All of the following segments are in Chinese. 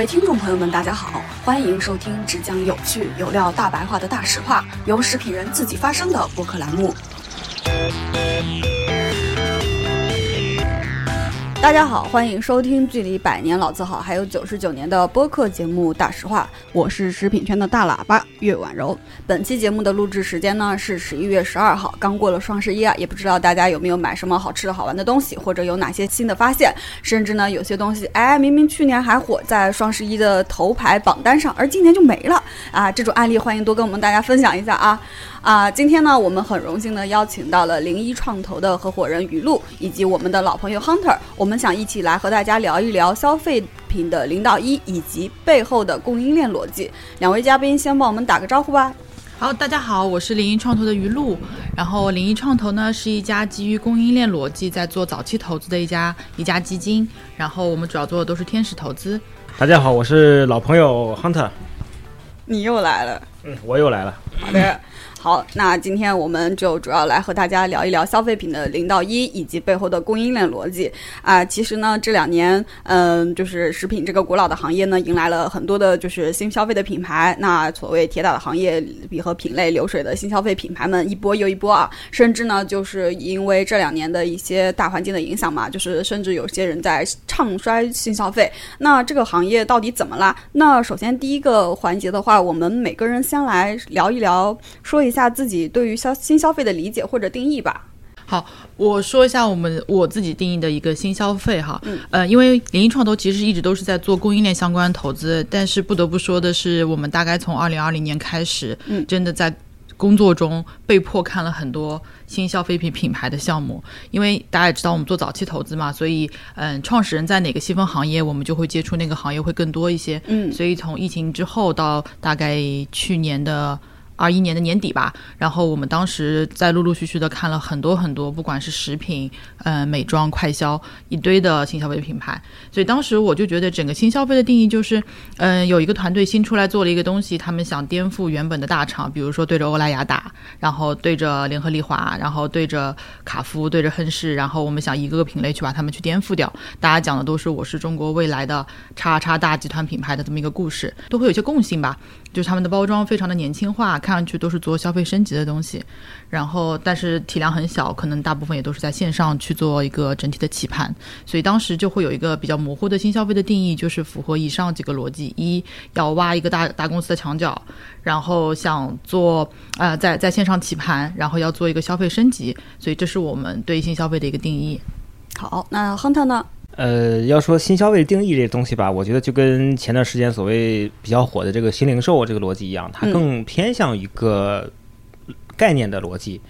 各位听众朋友们，大家好，欢迎收听只讲有趣有料大白话的大实话，由食品人自己发声的播客栏目。大家好，欢迎收听距离百年老字号还有九十九年的播客节目《大实话》，我是食品圈的大喇叭岳婉柔。本期节目的录制时间呢是十一月十二号，刚过了双十一啊，也不知道大家有没有买什么好吃的好玩的东西，或者有哪些新的发现，甚至呢有些东西，哎，明明去年还火在双十一的头牌榜单上，而今年就没了啊！这种案例欢迎多跟我们大家分享一下啊！啊，今天呢，我们很荣幸的邀请到了零一创投的合伙人于露，以及我们的老朋友 Hunter，我们想一起来和大家聊一聊消费品的零到一以及背后的供应链逻辑。两位嘉宾先帮我们打个招呼吧。好，大家好，我是零一创投的于露。然后零一创投呢是一家基于供应链逻辑在做早期投资的一家一家基金。然后我们主要做的都是天使投资。大家好，我是老朋友 Hunter。你又来了。嗯，我又来了。好的。好，那今天我们就主要来和大家聊一聊消费品的零到一以及背后的供应链逻辑啊。其实呢，这两年，嗯，就是食品这个古老的行业呢，迎来了很多的就是新消费的品牌。那所谓铁打的行业比和品类流水的新消费品牌们一波又一波啊。甚至呢，就是因为这两年的一些大环境的影响嘛，就是甚至有些人在唱衰新消费。那这个行业到底怎么啦？那首先第一个环节的话，我们每个人先来聊一聊，说一。一下自己对于消新消费的理解或者定义吧。好，我说一下我们我自己定义的一个新消费哈。嗯。呃，因为联谊创投其实一直都是在做供应链相关投资，但是不得不说的是，我们大概从二零二零年开始，嗯，真的在工作中被迫看了很多新消费品品牌的项目。因为大家也知道我们做早期投资嘛，所以嗯，创始人在哪个细分行业，我们就会接触那个行业会更多一些。嗯。所以从疫情之后到大概去年的。二一年的年底吧，然后我们当时在陆陆续续的看了很多很多，不管是食品、呃美妆、快消一堆的新消费品牌，所以当时我就觉得整个新消费的定义就是，嗯，有一个团队新出来做了一个东西，他们想颠覆原本的大厂，比如说对着欧莱雅打，然后对着联合利华，然后对着卡夫，对着亨氏，然后我们想一个个品类去把他们去颠覆掉。大家讲的都是我是中国未来的叉叉大集团品牌的这么一个故事，都会有一些共性吧。就是他们的包装非常的年轻化，看上去都是做消费升级的东西，然后但是体量很小，可能大部分也都是在线上去做一个整体的棋盘，所以当时就会有一个比较模糊的新消费的定义，就是符合以上几个逻辑：一要挖一个大大公司的墙角，然后想做呃在在线上棋盘，然后要做一个消费升级，所以这是我们对新消费的一个定义。好，那亨特呢？呃，要说新消费定义这东西吧，我觉得就跟前段时间所谓比较火的这个新零售这个逻辑一样，它更偏向一个概念的逻辑，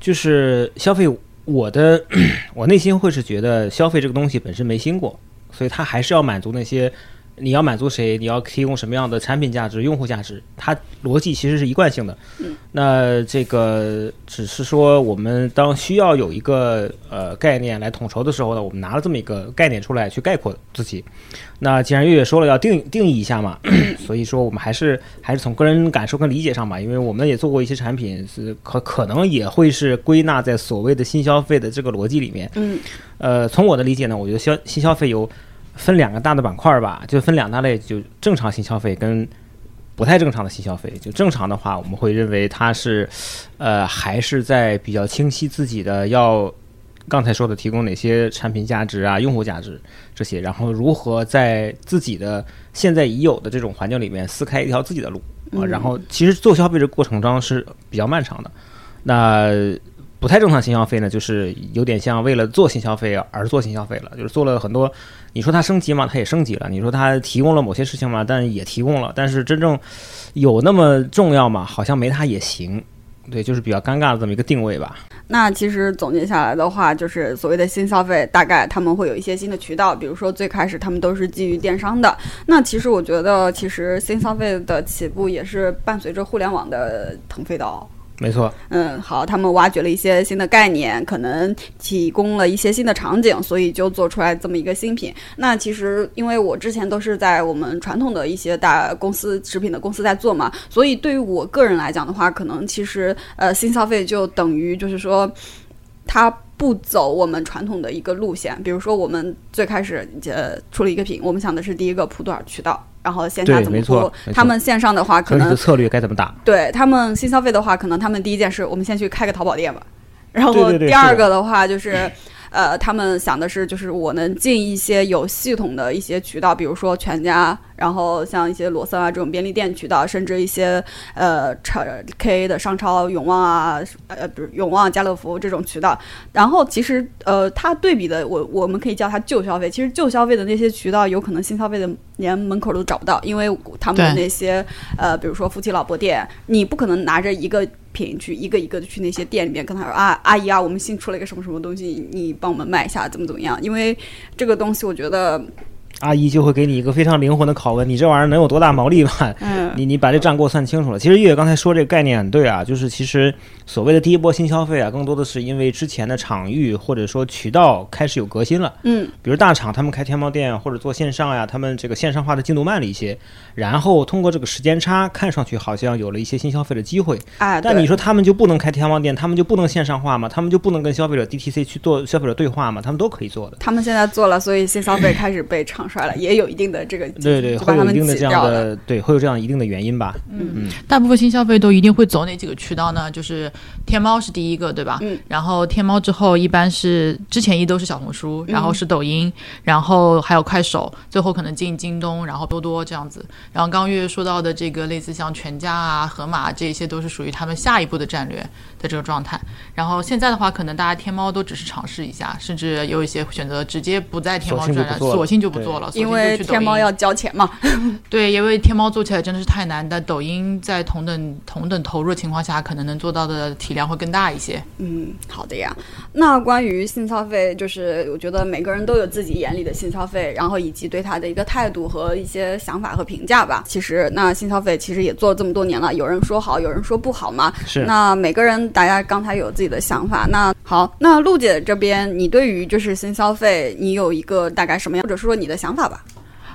就是消费。我的 我内心会是觉得消费这个东西本身没新过，所以它还是要满足那些。你要满足谁？你要提供什么样的产品价值、用户价值？它逻辑其实是一贯性的。嗯，那这个只是说，我们当需要有一个呃概念来统筹的时候呢，我们拿了这么一个概念出来去概括自己。那既然月月说了要定 定义一下嘛，所以说我们还是还是从个人感受跟理解上吧，因为我们也做过一些产品，是可可能也会是归纳在所谓的新消费的这个逻辑里面。嗯，呃，从我的理解呢，我觉得消新消费有。分两个大的板块吧，就分两大类，就正常性消费跟不太正常的新消费。就正常的话，我们会认为它是，呃，还是在比较清晰自己的要刚才说的提供哪些产品价值啊、用户价值这些，然后如何在自己的现在已有的这种环境里面撕开一条自己的路啊。然后其实做消费这过程中是比较漫长的。那不太正常新消费呢，就是有点像为了做新消费而做新消费了，就是做了很多。你说它升级吗？它也升级了。你说它提供了某些事情吗？但也提供了。但是真正有那么重要吗？好像没它也行。对，就是比较尴尬的这么一个定位吧。那其实总结下来的话，就是所谓的新消费，大概他们会有一些新的渠道，比如说最开始他们都是基于电商的。那其实我觉得，其实新消费的起步也是伴随着互联网的腾飞的哦。没错，嗯，好，他们挖掘了一些新的概念，可能提供了一些新的场景，所以就做出来这么一个新品。那其实，因为我之前都是在我们传统的一些大公司食品的公司在做嘛，所以对于我个人来讲的话，可能其实呃，新消费就等于就是说，它不走我们传统的一个路线。比如说，我们最开始呃出了一个品，我们想的是第一个铺多少渠道。然后线下怎么铺。他们线上的话，可能策略该怎么打？对他们新消费的话，可能他们第一件事，我们先去开个淘宝店吧。然后第二个的话就是。呃，他们想的是，就是我能进一些有系统的一些渠道，比如说全家，然后像一些罗森啊这种便利店渠道，甚至一些呃超 K 的商超、永旺啊，呃，比如永旺、家乐福这种渠道。然后其实呃，它对比的，我我们可以叫它旧消费。其实旧消费的那些渠道，有可能新消费的连门口都找不到，因为他们的那些呃，比如说夫妻老婆店，你不可能拿着一个。品去一个一个的去那些店里面跟他说啊，阿姨啊，我们新出了一个什么什么东西，你帮我们卖一下，怎么怎么样？因为这个东西，我觉得。阿姨就会给你一个非常灵魂的拷问：你这玩意儿能有多大毛利吧？嗯，你你把这账给我算清楚了。其实月月刚才说这个概念很对啊，就是其实所谓的第一波新消费啊，更多的是因为之前的场域或者说渠道开始有革新了。嗯，比如大厂他们开天猫店或者做线上呀，他们这个线上化的进度慢了一些，然后通过这个时间差，看上去好像有了一些新消费的机会。哎，但你说他们就不能开天猫店，他们就不能线上化吗？他们就不能跟消费者 DTC 去做消费者对话吗？他们都可以做的。他们现在做了，所以新消费开始被唱衰了，也有一定。的这个对对，会有一定的这样的对，会有这样一定的原因吧。嗯嗯，大部分新消费都一定会走哪几个渠道呢？就是天猫是第一个，对吧？嗯。然后天猫之后一般是之前一都是小红书，然后是抖音，然后还有快手，最后可能进京东，然后多多这样子。然后刚刚月月说到的这个类似像全家啊、盒马这些，都是属于他们下一步的战略的这个状态。然后现在的话，可能大家天猫都只是尝试一下，甚至有一些选择直接不在天猫转战，索性就不做了，因为天猫要交钱嘛。对，因为天猫做起来真的是太难，但抖音在同等同等投入的情况下，可能能做到的体量会更大一些。嗯，好的呀。那关于性消费，就是我觉得每个人都有自己眼里的性消费，然后以及对他的一个态度和一些想法和评价吧。其实，那性消费其实也做了这么多年了，有人说好，有人说不好嘛。是。那每个人，大家刚才有自己的想法。那好，那陆姐这边，你对于就是新消费，你有一个大概什么样，或者说你的想法吧？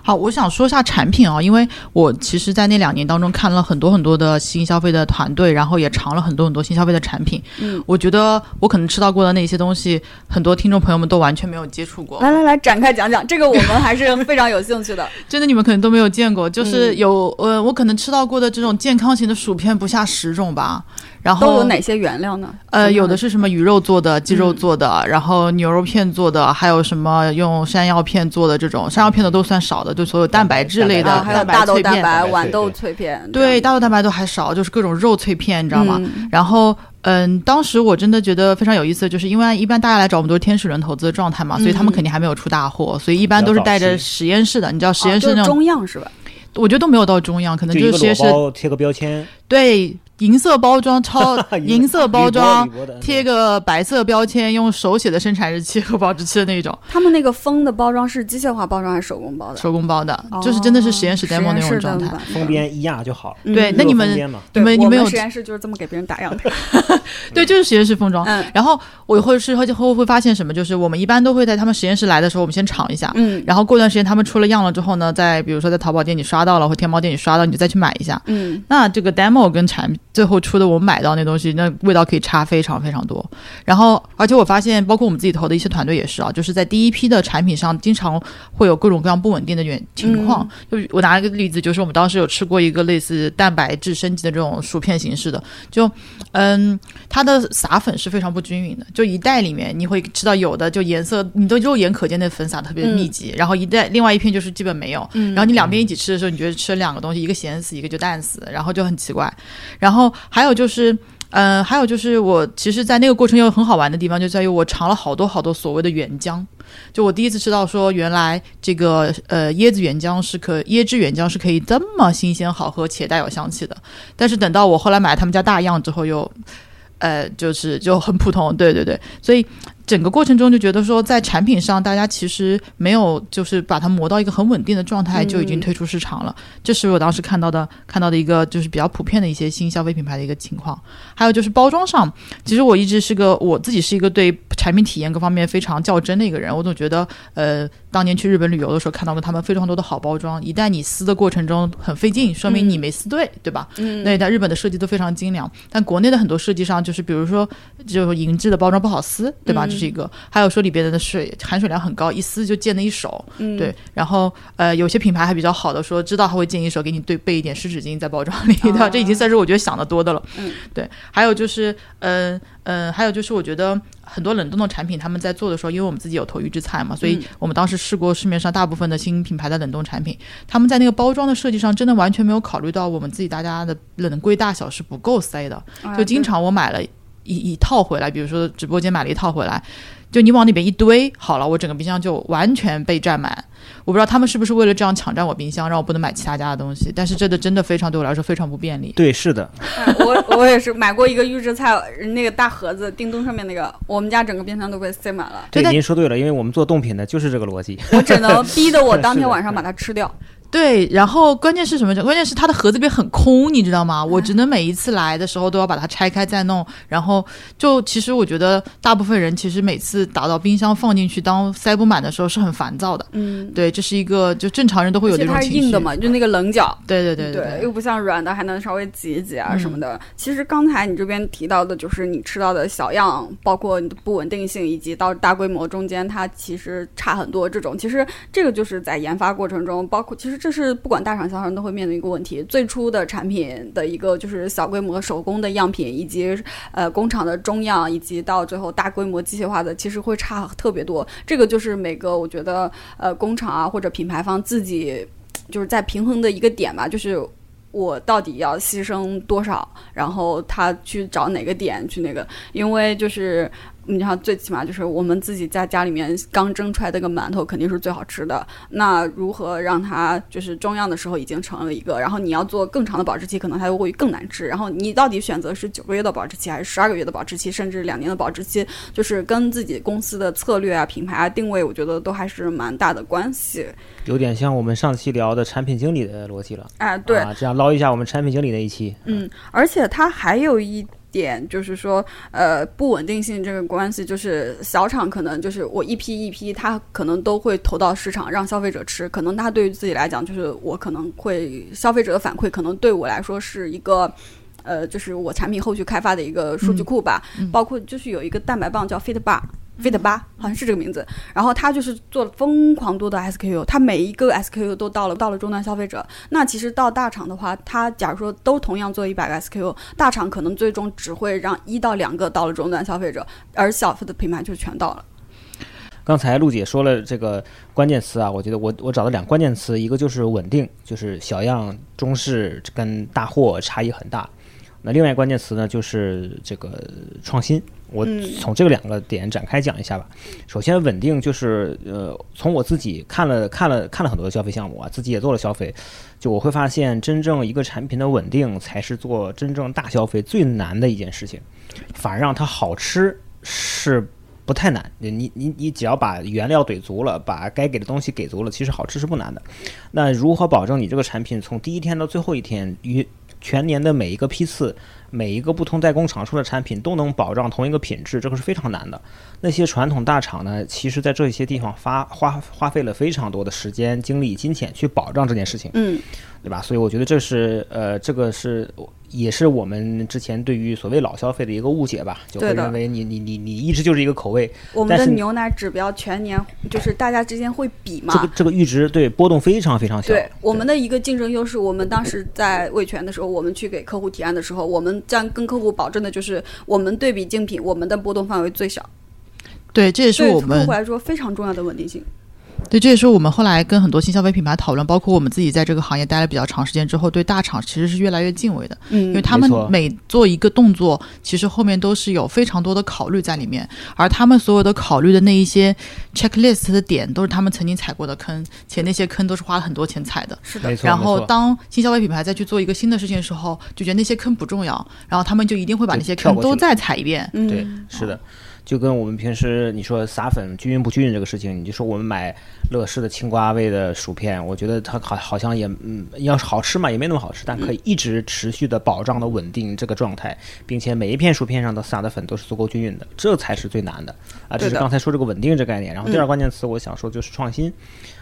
好，我想说一下产品啊，因为我其实，在那两年当中看了很多很多的新消费的团队，然后也尝了很多很多新消费的产品。嗯，我觉得我可能吃到过的那些东西，很多听众朋友们都完全没有接触过。来来来，展开讲讲，这个我们还是非常有兴趣的。真的，你们可能都没有见过，就是有呃，我可能吃到过的这种健康型的薯片不下十种吧。然后都有哪些原料呢？呃，有的是什么鱼肉做的、鸡肉做的，然后牛肉片做的，还有什么用山药片做的这种。山药片的都算少的，就所有蛋白质类的，还有大豆蛋白、豌豆脆片。对，大豆蛋白都还少，就是各种肉脆片，你知道吗？然后，嗯，当时我真的觉得非常有意思，就是因为一般大家来找我们都是天使轮投资的状态嘛，所以他们肯定还没有出大货，所以一般都是带着实验室的，你知道实验室那种中样是吧？我觉得都没有到中样，可能就是实验室贴个标签。对。银色包装超 银色包装，贴个白色标签，用手写的生产日期和保质期的那种。他们那个封的包装是机械化包装还是手工包的？手工包的，就是真的是实验室 demo 那种状态。封边一压就好了。对，那你们你们你们有实验室就是这么给别人打样的。对，就是实验室封装。然后我会事后后会发现什么？就是我们一般都会在他们实验室来的时候，我们先尝一下。嗯。然后过段时间他们出了样了之后呢，在比如说在淘宝店你刷到了或天猫店你刷到，你就再去买一下。嗯。那这个 demo 跟产最后出的我们。买到那东西，那味道可以差非常非常多。然后，而且我发现，包括我们自己投的一些团队也是啊，就是在第一批的产品上，经常会有各种各样不稳定的原情况。就我拿一个例子，就是我们当时有吃过一个类似蛋白质升级的这种薯片形式的，就嗯，它的撒粉是非常不均匀的。就一袋里面，你会吃到有的就颜色，你都肉眼可见的粉撒特别密集，然后一袋另外一片就是基本没有。然后你两边一起吃的时候，你觉得吃了两个东西，一个咸死，一个就淡死，然后就很奇怪。然后还有就是。嗯，还有就是，我其实，在那个过程有很好玩的地方，就在于我尝了好多好多所谓的原浆。就我第一次知道说，原来这个呃椰子原浆是可椰汁原浆是可以这么新鲜好喝且带有香气的。但是等到我后来买他们家大样之后，又呃就是就很普通。对对对，所以。整个过程中就觉得说，在产品上，大家其实没有就是把它磨到一个很稳定的状态，就已经推出市场了。这是我当时看到的，看到的一个就是比较普遍的一些新消费品牌的一个情况。还有就是包装上，其实我一直是个我自己是一个对产品体验各方面非常较真的一个人。我总觉得，呃，当年去日本旅游的时候，看到了他们非常多的好包装。一旦你撕的过程中很费劲，说明你没撕对，对吧？嗯，那在日本的设计都非常精良，但国内的很多设计上，就是比如说，就是银质的包装不好撕，对吧？这是一个。还有说里边的水含水量很高，一撕就溅了一手。嗯，对。然后，呃，有些品牌还比较好的，说知道他会溅一手，给你对备一点湿纸巾在包装里 的，这已经算是我觉得想的多的了。嗯，对。还有就是，嗯嗯，还有就是，我觉得很多冷冻的产品，他们在做的时候，因为我们自己有投预制菜嘛，所以我们当时试过市面上大部分的新品牌的冷冻产品，他们在那个包装的设计上，真的完全没有考虑到我们自己大家的冷柜大小是不够塞的，就经常我买了一一套回来，比如说直播间买了一套回来。就你往那边一堆好了，我整个冰箱就完全被占满。我不知道他们是不是为了这样抢占我冰箱，让我不能买其他家的东西。但是这个真的非常对我来说非常不便利。对，是的，我我也是买过一个预制菜那个大盒子，叮咚上面那个，我们家整个冰箱都被塞满了。对，您说对了，因为我们做冻品的就是这个逻辑。我只能 逼得我当天晚上把它吃掉。对，然后关键是什么？关键是它的盒子边很空，你知道吗？我只能每一次来的时候都要把它拆开再弄。然后就其实我觉得大部分人其实每次打到冰箱放进去当塞不满的时候是很烦躁的。嗯，对，这是一个就正常人都会有这种情绪。它是硬的嘛，就那个棱角。对对对对，又不像软的，还能稍微挤一挤啊什么的。其实刚才你这边提到的就是你吃到的小样，包括你的不稳定性，以及到大规模中间它其实差很多。这种其实这个就是在研发过程中，包括其实这是不管大。厂小厂都会面临一个问题：最初的产品的一个就是小规模手工的样品，以及呃工厂的中样，以及到最后大规模机械化的，其实会差特别多。这个就是每个我觉得呃工厂啊或者品牌方自己就是在平衡的一个点吧，就是我到底要牺牲多少，然后他去找哪个点去那个，因为就是。你看，最起码就是我们自己在家里面刚蒸出来的个馒头肯定是最好吃的。那如何让它就是中样的时候已经成了一个，然后你要做更长的保质期，可能它就会更难吃。然后你到底选择是九个月的保质期，还是十二个月的保质期，甚至两年的保质期，就是跟自己公司的策略啊、品牌啊、定位，我觉得都还是蛮大的关系。有点像我们上期聊的产品经理的逻辑了。哎，对，这样捞一下我们产品经理那一期。嗯，而且它还有一。点就是说，呃，不稳定性这个关系，就是小厂可能就是我一批一批，他可能都会投到市场让消费者吃，可能他对于自己来讲，就是我可能会消费者的反馈，可能对我来说是一个，呃，就是我产品后续开发的一个数据库吧，包括就是有一个蛋白棒叫 Fit Bar。Fit 八好像是这个名字，然后他就是做了疯狂多的 SKU，他每一个 SKU 都到了到了终端消费者。那其实到大厂的话，他假如说都同样做一百个 SKU，大厂可能最终只会让一到两个到了终端消费者，而小的品牌就全到了。刚才陆姐说了这个关键词啊，我觉得我我找到两个关键词，一个就是稳定，就是小样中式跟大货差异很大。那另外关键词呢，就是这个创新。我从这个两个点展开讲一下吧。首先，稳定就是呃，从我自己看了看了看了很多的消费项目啊，自己也做了消费，就我会发现，真正一个产品的稳定才是做真正大消费最难的一件事情。反而让它好吃是不太难，你你你只要把原料怼足了，把该给的东西给足了，其实好吃是不难的。那如何保证你这个产品从第一天到最后一天与全年的每一个批次，每一个不同代工厂出的产品都能保障同一个品质，这个是非常难的。那些传统大厂呢，其实在这些地方发花花费了非常多的时间、精力、金钱去保障这件事情，嗯，对吧？所以我觉得这是呃，这个是。也是我们之前对于所谓老消费的一个误解吧，就会认为你你你你一直就是一个口味。我们的牛奶指标全年就是大家之间会比嘛。这个这个阈值对波动非常非常小。对我们的一个竞争优势，我们当时在味全的时候，我们去给客户提案的时候，我们将跟客户保证的就是我们对比竞品，我们的波动范围最小。对，这也是我们客户来说非常重要的稳定性。对，这也是我们后来跟很多新消费品牌讨论，包括我们自己在这个行业待了比较长时间之后，对大厂其实是越来越敬畏的。嗯，因为他们每做一个动作，其实后面都是有非常多的考虑在里面，而他们所有的考虑的那一些 checklist 的点，都是他们曾经踩过的坑，且那些坑都是花了很多钱踩的。是的，然后当新消费品牌再去做一个新的事情的时候，就觉得那些坑不重要，然后他们就一定会把那些坑都再踩一遍。对，是的。就跟我们平时你说撒粉均匀不均匀这个事情，你就说我们买乐事的青瓜味的薯片，我觉得它好好像也嗯，要是好吃嘛，也没那么好吃，但可以一直持续的保障的稳定这个状态，并且每一片薯片上的撒的粉都是足够均匀的，这才是最难的啊！这是刚才说这个稳定这概念。然后第二关键词，我想说就是创新。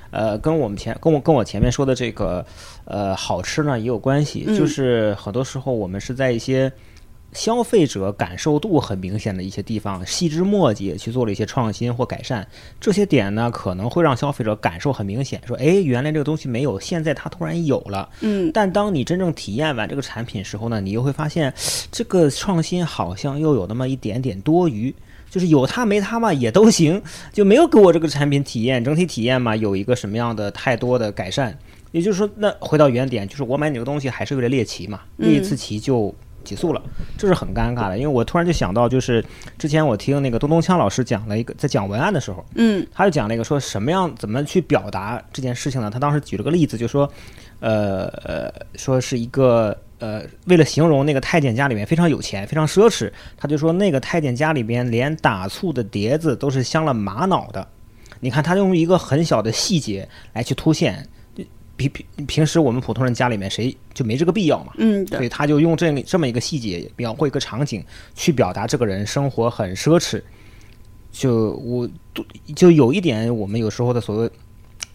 呃，跟我们前跟我跟我前面说的这个，呃，好吃呢也有关系。就是很多时候我们是在一些消费者感受度很明显的一些地方，细枝末节去做了一些创新或改善。这些点呢，可能会让消费者感受很明显，说，哎，原来这个东西没有，现在它突然有了。嗯。但当你真正体验完这个产品时候呢，你又会发现，这个创新好像又有那么一点点多余。就是有它没它嘛也都行，就没有给我这个产品体验整体体验嘛有一个什么样的太多的改善。也就是说，那回到原点，就是我买你这个东西还是为了猎奇嘛，猎一次奇就结束了，这是很尴尬的。因为我突然就想到，就是之前我听那个东东锵老师讲了一个，在讲文案的时候，嗯，他就讲了一个说什么样怎么去表达这件事情呢？他当时举了个例子，就说，呃呃，说是一个。呃，为了形容那个太监家里面非常有钱、非常奢侈，他就说那个太监家里边连打醋的碟子都是镶了玛瑙的。你看他用一个很小的细节来去凸显，比平平时我们普通人家里面谁就没这个必要嘛。嗯，所以他就用这这么一个细节描绘一个场景，去表达这个人生活很奢侈。就我就有一点，我们有时候的所谓，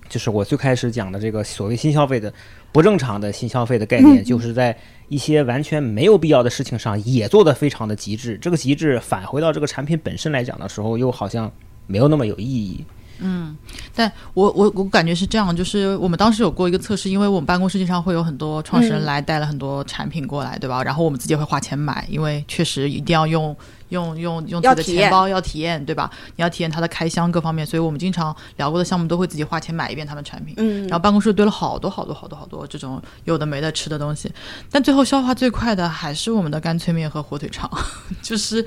就是我最开始讲的这个所谓新消费的。不正常的新消费的概念，就是在一些完全没有必要的事情上也做得非常的极致。这个极致返回到这个产品本身来讲的时候，又好像没有那么有意义。嗯，但我我我感觉是这样，就是我们当时有过一个测试，因为我们办公室经常会有很多创始人来带了很多产品过来，对吧？然后我们自己会花钱买，因为确实一定要用。用用用自己的钱包要体验，对吧？你要体验它的开箱各方面，所以我们经常聊过的项目都会自己花钱买一遍他们产品。嗯，然后办公室堆了好多好多好多好多这种有的没的吃的东西，但最后消化最快的还是我们的干脆面和火腿肠，就是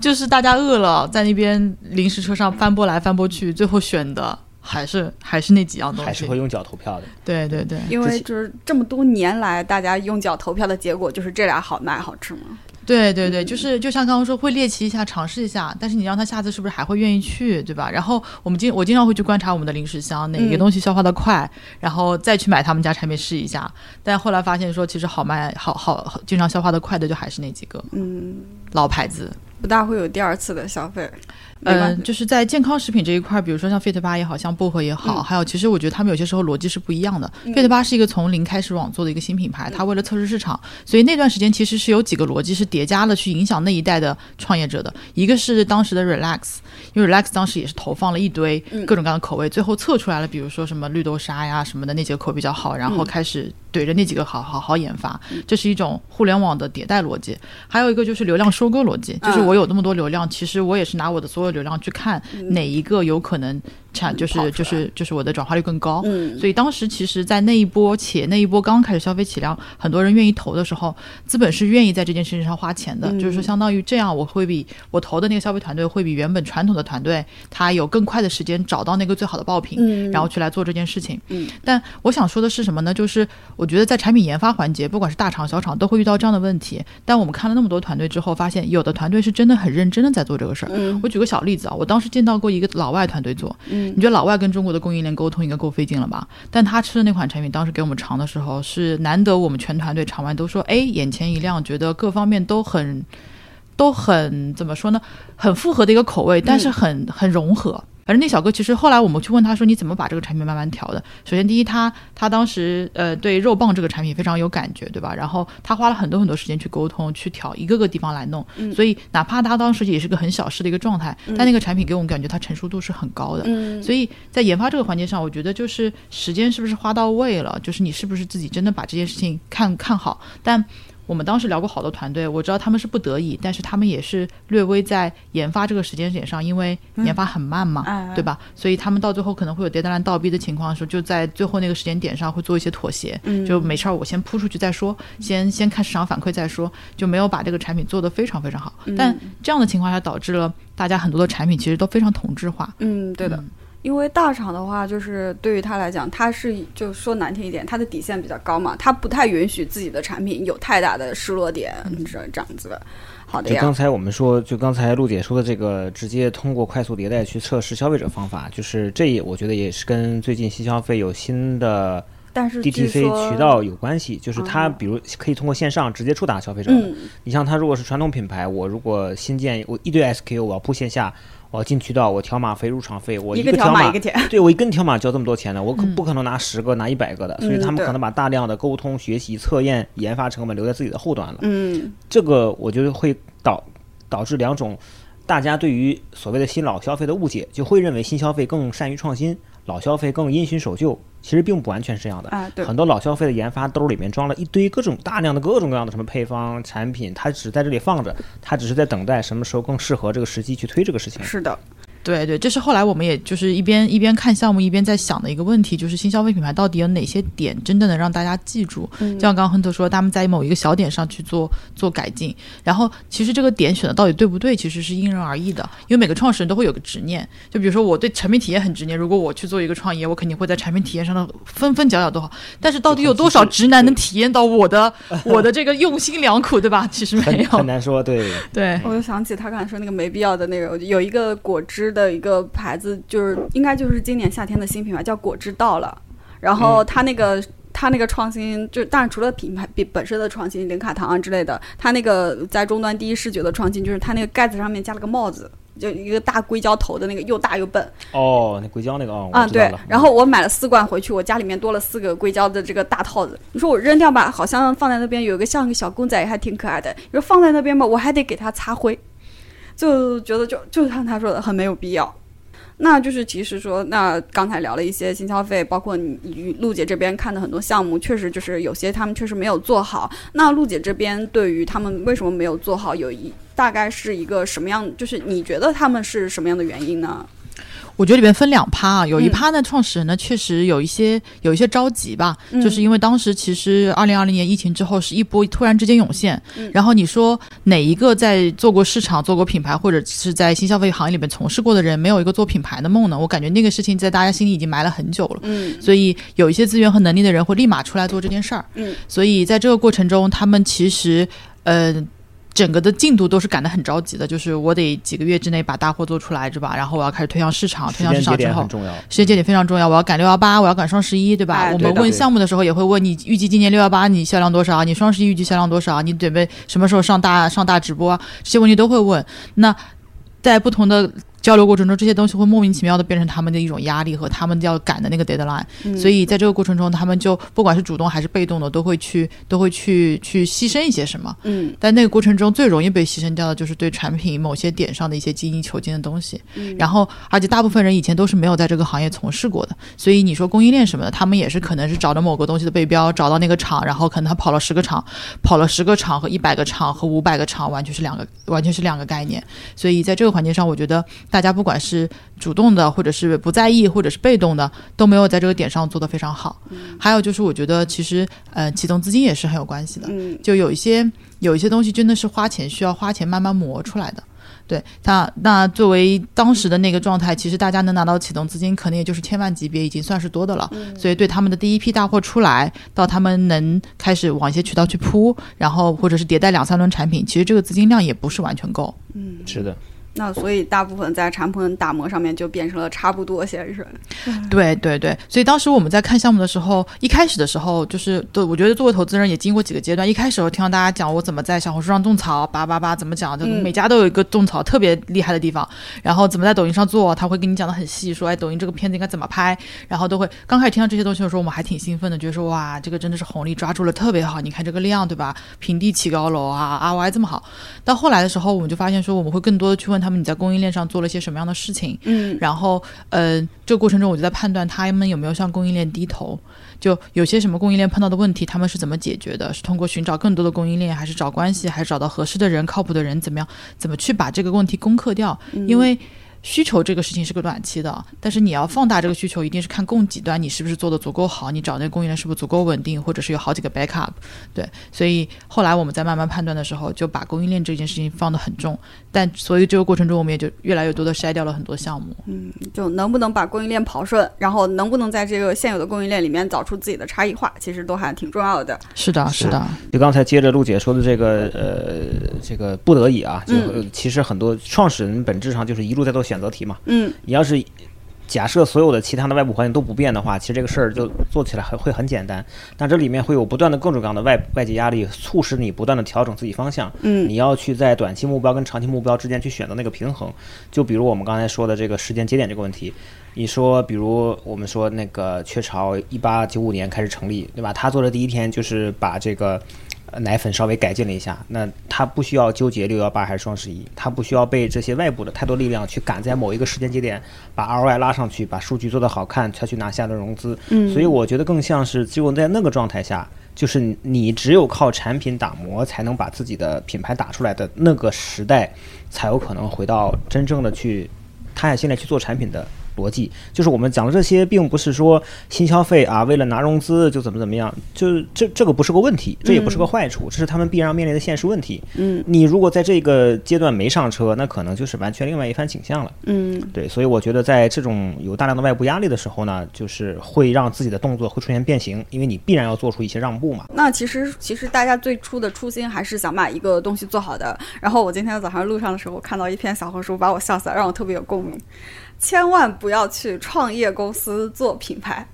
就是大家饿了在那边临时车上翻波来翻波去，最后选的还是还是那几样东西，还是会用脚投票的。对对对，因为就是这么多年来大家用脚投票的结果就是这俩好卖好吃吗？对对对，就是就像刚刚说会猎奇一下，尝试一下，但是你让他下次是不是还会愿意去，对吧？然后我们经我经常会去观察我们的零食箱，哪个东西消化的快，然后再去买他们家产品试一下。但后来发现说，其实好卖、好好经常消化的快的就还是那几个，嗯，老牌子，不大会有第二次的消费。嗯，就是在健康食品这一块，比如说像 Fit 八也好像薄荷也好，还有其实我觉得他们有些时候逻辑是不一样的。Fit 八是一个从零开始网做的一个新品牌，它为了测试市场，所以那段时间其实是有几个逻辑是叠加了去影响那一代的创业者的。一个是当时的 Relax，因为 Relax 当时也是投放了一堆各种各样的口味，最后测出来了，比如说什么绿豆沙呀什么的那几个口比较好，然后开始怼着那几个好好好研发，这是一种互联网的迭代逻辑。还有一个就是流量收割逻辑，就是我有那么多流量，其实我也是拿我的所有。流量去看哪一个有可能产，就是就是就是我的转化率更高。嗯，所以当时其实，在那一波且那一波刚开始消费起量，很多人愿意投的时候，资本是愿意在这件事情上花钱的。就是说，相当于这样，我会比我投的那个消费团队会比原本传统的团队，他有更快的时间找到那个最好的爆品，然后去来做这件事情。嗯，但我想说的是什么呢？就是我觉得在产品研发环节，不管是大厂小厂，都会遇到这样的问题。但我们看了那么多团队之后，发现有的团队是真的很认真的在做这个事儿。我举个小。例子啊，我当时见到过一个老外团队做，嗯，你觉得老外跟中国的供应链沟通应该够费劲了吧？但他吃的那款产品，当时给我们尝的时候，是难得我们全团队尝完都说，哎，眼前一亮，觉得各方面都很都很怎么说呢？很复合的一个口味，但是很很融合。反正那小哥其实后来我们去问他说你怎么把这个产品慢慢调的？首先第一他他当时呃对肉棒这个产品非常有感觉对吧？然后他花了很多很多时间去沟通去调一个个地方来弄，所以哪怕他当时也是个很小事的一个状态，但那个产品给我们感觉它成熟度是很高的。所以在研发这个环节上，我觉得就是时间是不是花到位了？就是你是不是自己真的把这件事情看看好？但我们当时聊过好多团队，我知道他们是不得已，但是他们也是略微在研发这个时间点上，因为研发很慢嘛，对吧？所以他们到最后可能会有迭代烂倒逼的情况的时候，就在最后那个时间点上会做一些妥协，就没事儿，我先铺出去再说，先先看市场反馈再说，就没有把这个产品做得非常非常好。但这样的情况下导致了大家很多的产品其实都非常同质化。嗯，对的。因为大厂的话，就是对于他来讲，他是就说难听一点，他的底线比较高嘛，他不太允许自己的产品有太大的失落点，这这样子的。好的呀。就刚才我们说，就刚才陆姐说的这个，直接通过快速迭代去测试消费者方法，就是这也我觉得也是跟最近新消费有新的。但是 DTC 渠道有关系，就是它比如可以通过线上直接触达消费者。嗯，你像它如果是传统品牌，我如果新建我一堆 SKU，我要铺线下，我要进渠道，我条码费、入场费，我一个条码一个钱，对我一根条码交这么多钱呢，我可不可能拿十个、拿一百个的？所以他们可能把大量的沟通、学习、测验、研发成本留在自己的后端了。嗯，这个我觉得会导导致两种大家对于所谓的新老消费的误解，就会认为新消费更善于创新，老消费更因循守旧。其实并不完全是这样的啊，对，很多老消费的研发兜里面装了一堆各种大量的各种各样的什么配方产品，它只在这里放着，它只是在等待什么时候更适合这个时机去推这个事情。是的。对对，这是后来我们也就是一边一边看项目一边在想的一个问题，就是新消费品牌到底有哪些点真的能让大家记住？嗯，就像刚刚亨特说，他们在某一个小点上去做做改进，然后其实这个点选的到底对不对，其实是因人而异的，因为每个创始人都会有个执念。就比如说我对产品体验很执念，如果我去做一个创业，我肯定会在产品体验上的分分角角都好。但是到底有多少直男能体验到我的我的这个用心良苦，对吧？其实没有，很难说。对对，我就想起他刚才说那个没必要的那个，有一个果汁的一个牌。子就是应该就是今年夏天的新品牌，叫果汁到了。然后它那个它那个创新，就当然除了品牌比本身的创新，零卡糖啊之类的，它那个在终端第一视觉的创新，就是它那个盖子上面加了个帽子，就一个大硅胶头的那个，又大又笨。哦，那硅胶那个哦，嗯对。然后我买了四罐回去，我家里面多了四个硅胶的这个大套子。你说我扔掉吧，好像放在那边有一个像个小公仔，还挺可爱的。你说放在那边吧，我还得给它擦灰，就觉得就就像他说的，很没有必要。那就是其实说，那刚才聊了一些新消费，包括你陆姐这边看的很多项目，确实就是有些他们确实没有做好。那陆姐这边对于他们为什么没有做好，有一大概是一个什么样？就是你觉得他们是什么样的原因呢？我觉得里面分两趴啊，有一趴呢，创始人呢确实有一些有一些着急吧，就是因为当时其实二零二零年疫情之后是一波突然之间涌现，然后你说哪一个在做过市场、做过品牌或者是在新消费行业里面从事过的人，没有一个做品牌的梦呢？我感觉那个事情在大家心里已经埋了很久了，嗯，所以有一些资源和能力的人会立马出来做这件事儿，嗯，所以在这个过程中，他们其实呃。整个的进度都是赶得很着急的，就是我得几个月之内把大货做出来，对吧？然后我要开始推向市场，推向市场之后，时间节点非常重要。我要赶六幺八，我要赶双十一，对吧？我们问项目的时候也会问你，预计今年六幺八你销量多少？你双十一预计销量多少？你准备什么时候上大上大直播？这些问题都会问。那在不同的。交流过程中，这些东西会莫名其妙的变成他们的一种压力和他们要赶的那个 deadline，所以在这个过程中，他们就不管是主动还是被动的，都会去都会去去牺牲一些什么。嗯，但那个过程中最容易被牺牲掉的就是对产品某些点上的一些精益求精的东西。嗯，然后而且大部分人以前都是没有在这个行业从事过的，所以你说供应链什么的，他们也是可能是找到某个东西的背标，找到那个厂，然后可能他跑了十个厂，跑了十个厂和一百个厂和五百个厂完全是两个完全是两个概念。所以在这个环节上，我觉得。大家不管是主动的，或者是不在意，或者是被动的，都没有在这个点上做得非常好。还有就是，我觉得其实呃，启动资金也是很有关系的。就有一些有一些东西真的是花钱需要花钱慢慢磨出来的。对，那那作为当时的那个状态，其实大家能拿到启动资金，可能也就是千万级别，已经算是多的了。所以对他们的第一批大货出来，到他们能开始往一些渠道去铺，然后或者是迭代两三轮产品，其实这个资金量也不是完全够。嗯，是的。那所以大部分在产品打磨上面就变成了差不多先生。对对对，所以当时我们在看项目的时候，一开始的时候就是，对，我觉得作为投资人也经过几个阶段。一开始我听到大家讲我怎么在小红书上种草，叭叭叭怎么讲，就每家都有一个种草特别厉害的地方。然后怎么在抖音上做，他会跟你讲的很细，说哎，抖音这个片子应该怎么拍。然后都会刚开始听到这些东西的时候，我们还挺兴奋的，觉得说哇，这个真的是红利抓住了，特别好。你看这个量，对吧？平地起高楼啊，ROI 这么好。到后来的时候，我们就发现说，我们会更多的去问他们你在供应链上。做了些什么样的事情？嗯，然后呃，这个过程中我就在判断他们有没有向供应链低头，就有些什么供应链碰到的问题，他们是怎么解决的？是通过寻找更多的供应链，还是找关系，还是找到合适的人、靠谱的人？怎么样？怎么去把这个问题攻克掉？因为需求这个事情是个短期的，但是你要放大这个需求，一定是看供给端你是不是做的足够好，你找那个供应链是不是足够稳定，或者是有好几个 backup。对，所以后来我们在慢慢判断的时候，就把供应链这件事情放得很重。但所以这个过程中，我们也就越来越多的筛掉了很多项目。嗯，就能不能把供应链跑顺，然后能不能在这个现有的供应链里面找出自己的差异化，其实都还挺重要的。是的，是的。就刚才接着陆姐说的这个，呃，这个不得已啊，就其实很多创始人本质上就是一路在做选择题嘛。嗯，你要是。假设所有的其他的外部环境都不变的话，其实这个事儿就做起来很会很简单。但这里面会有不断的各种各样的外外界压力，促使你不断的调整自己方向。嗯，你要去在短期目标跟长期目标之间去选择那个平衡。就比如我们刚才说的这个时间节点这个问题，你说，比如我们说那个雀巢一八九五年开始成立，对吧？他做的第一天就是把这个。奶粉稍微改进了一下，那他不需要纠结六幺八还是双十一，他不需要被这些外部的太多力量去赶在某一个时间节点把 ROI 拉上去，把数据做得好看，才去拿下的融资。嗯，所以我觉得更像是只有在那个状态下，就是你只有靠产品打磨才能把自己的品牌打出来的那个时代，才有可能回到真正的去塌下心来去做产品的。逻辑就是我们讲的这些，并不是说新消费啊，为了拿融资就怎么怎么样，就是这这个不是个问题，这也不是个坏处，这是他们必然要面临的现实问题。嗯，你如果在这个阶段没上车，那可能就是完全另外一番景象了。嗯，对，所以我觉得在这种有大量的外部压力的时候呢，就是会让自己的动作会出现变形，因为你必然要做出一些让步嘛。那其实其实大家最初的初心还是想把一个东西做好的。然后我今天早上路上的时候看到一篇小红书，把我笑死了，让我特别有共鸣。千万不要去创业公司做品牌。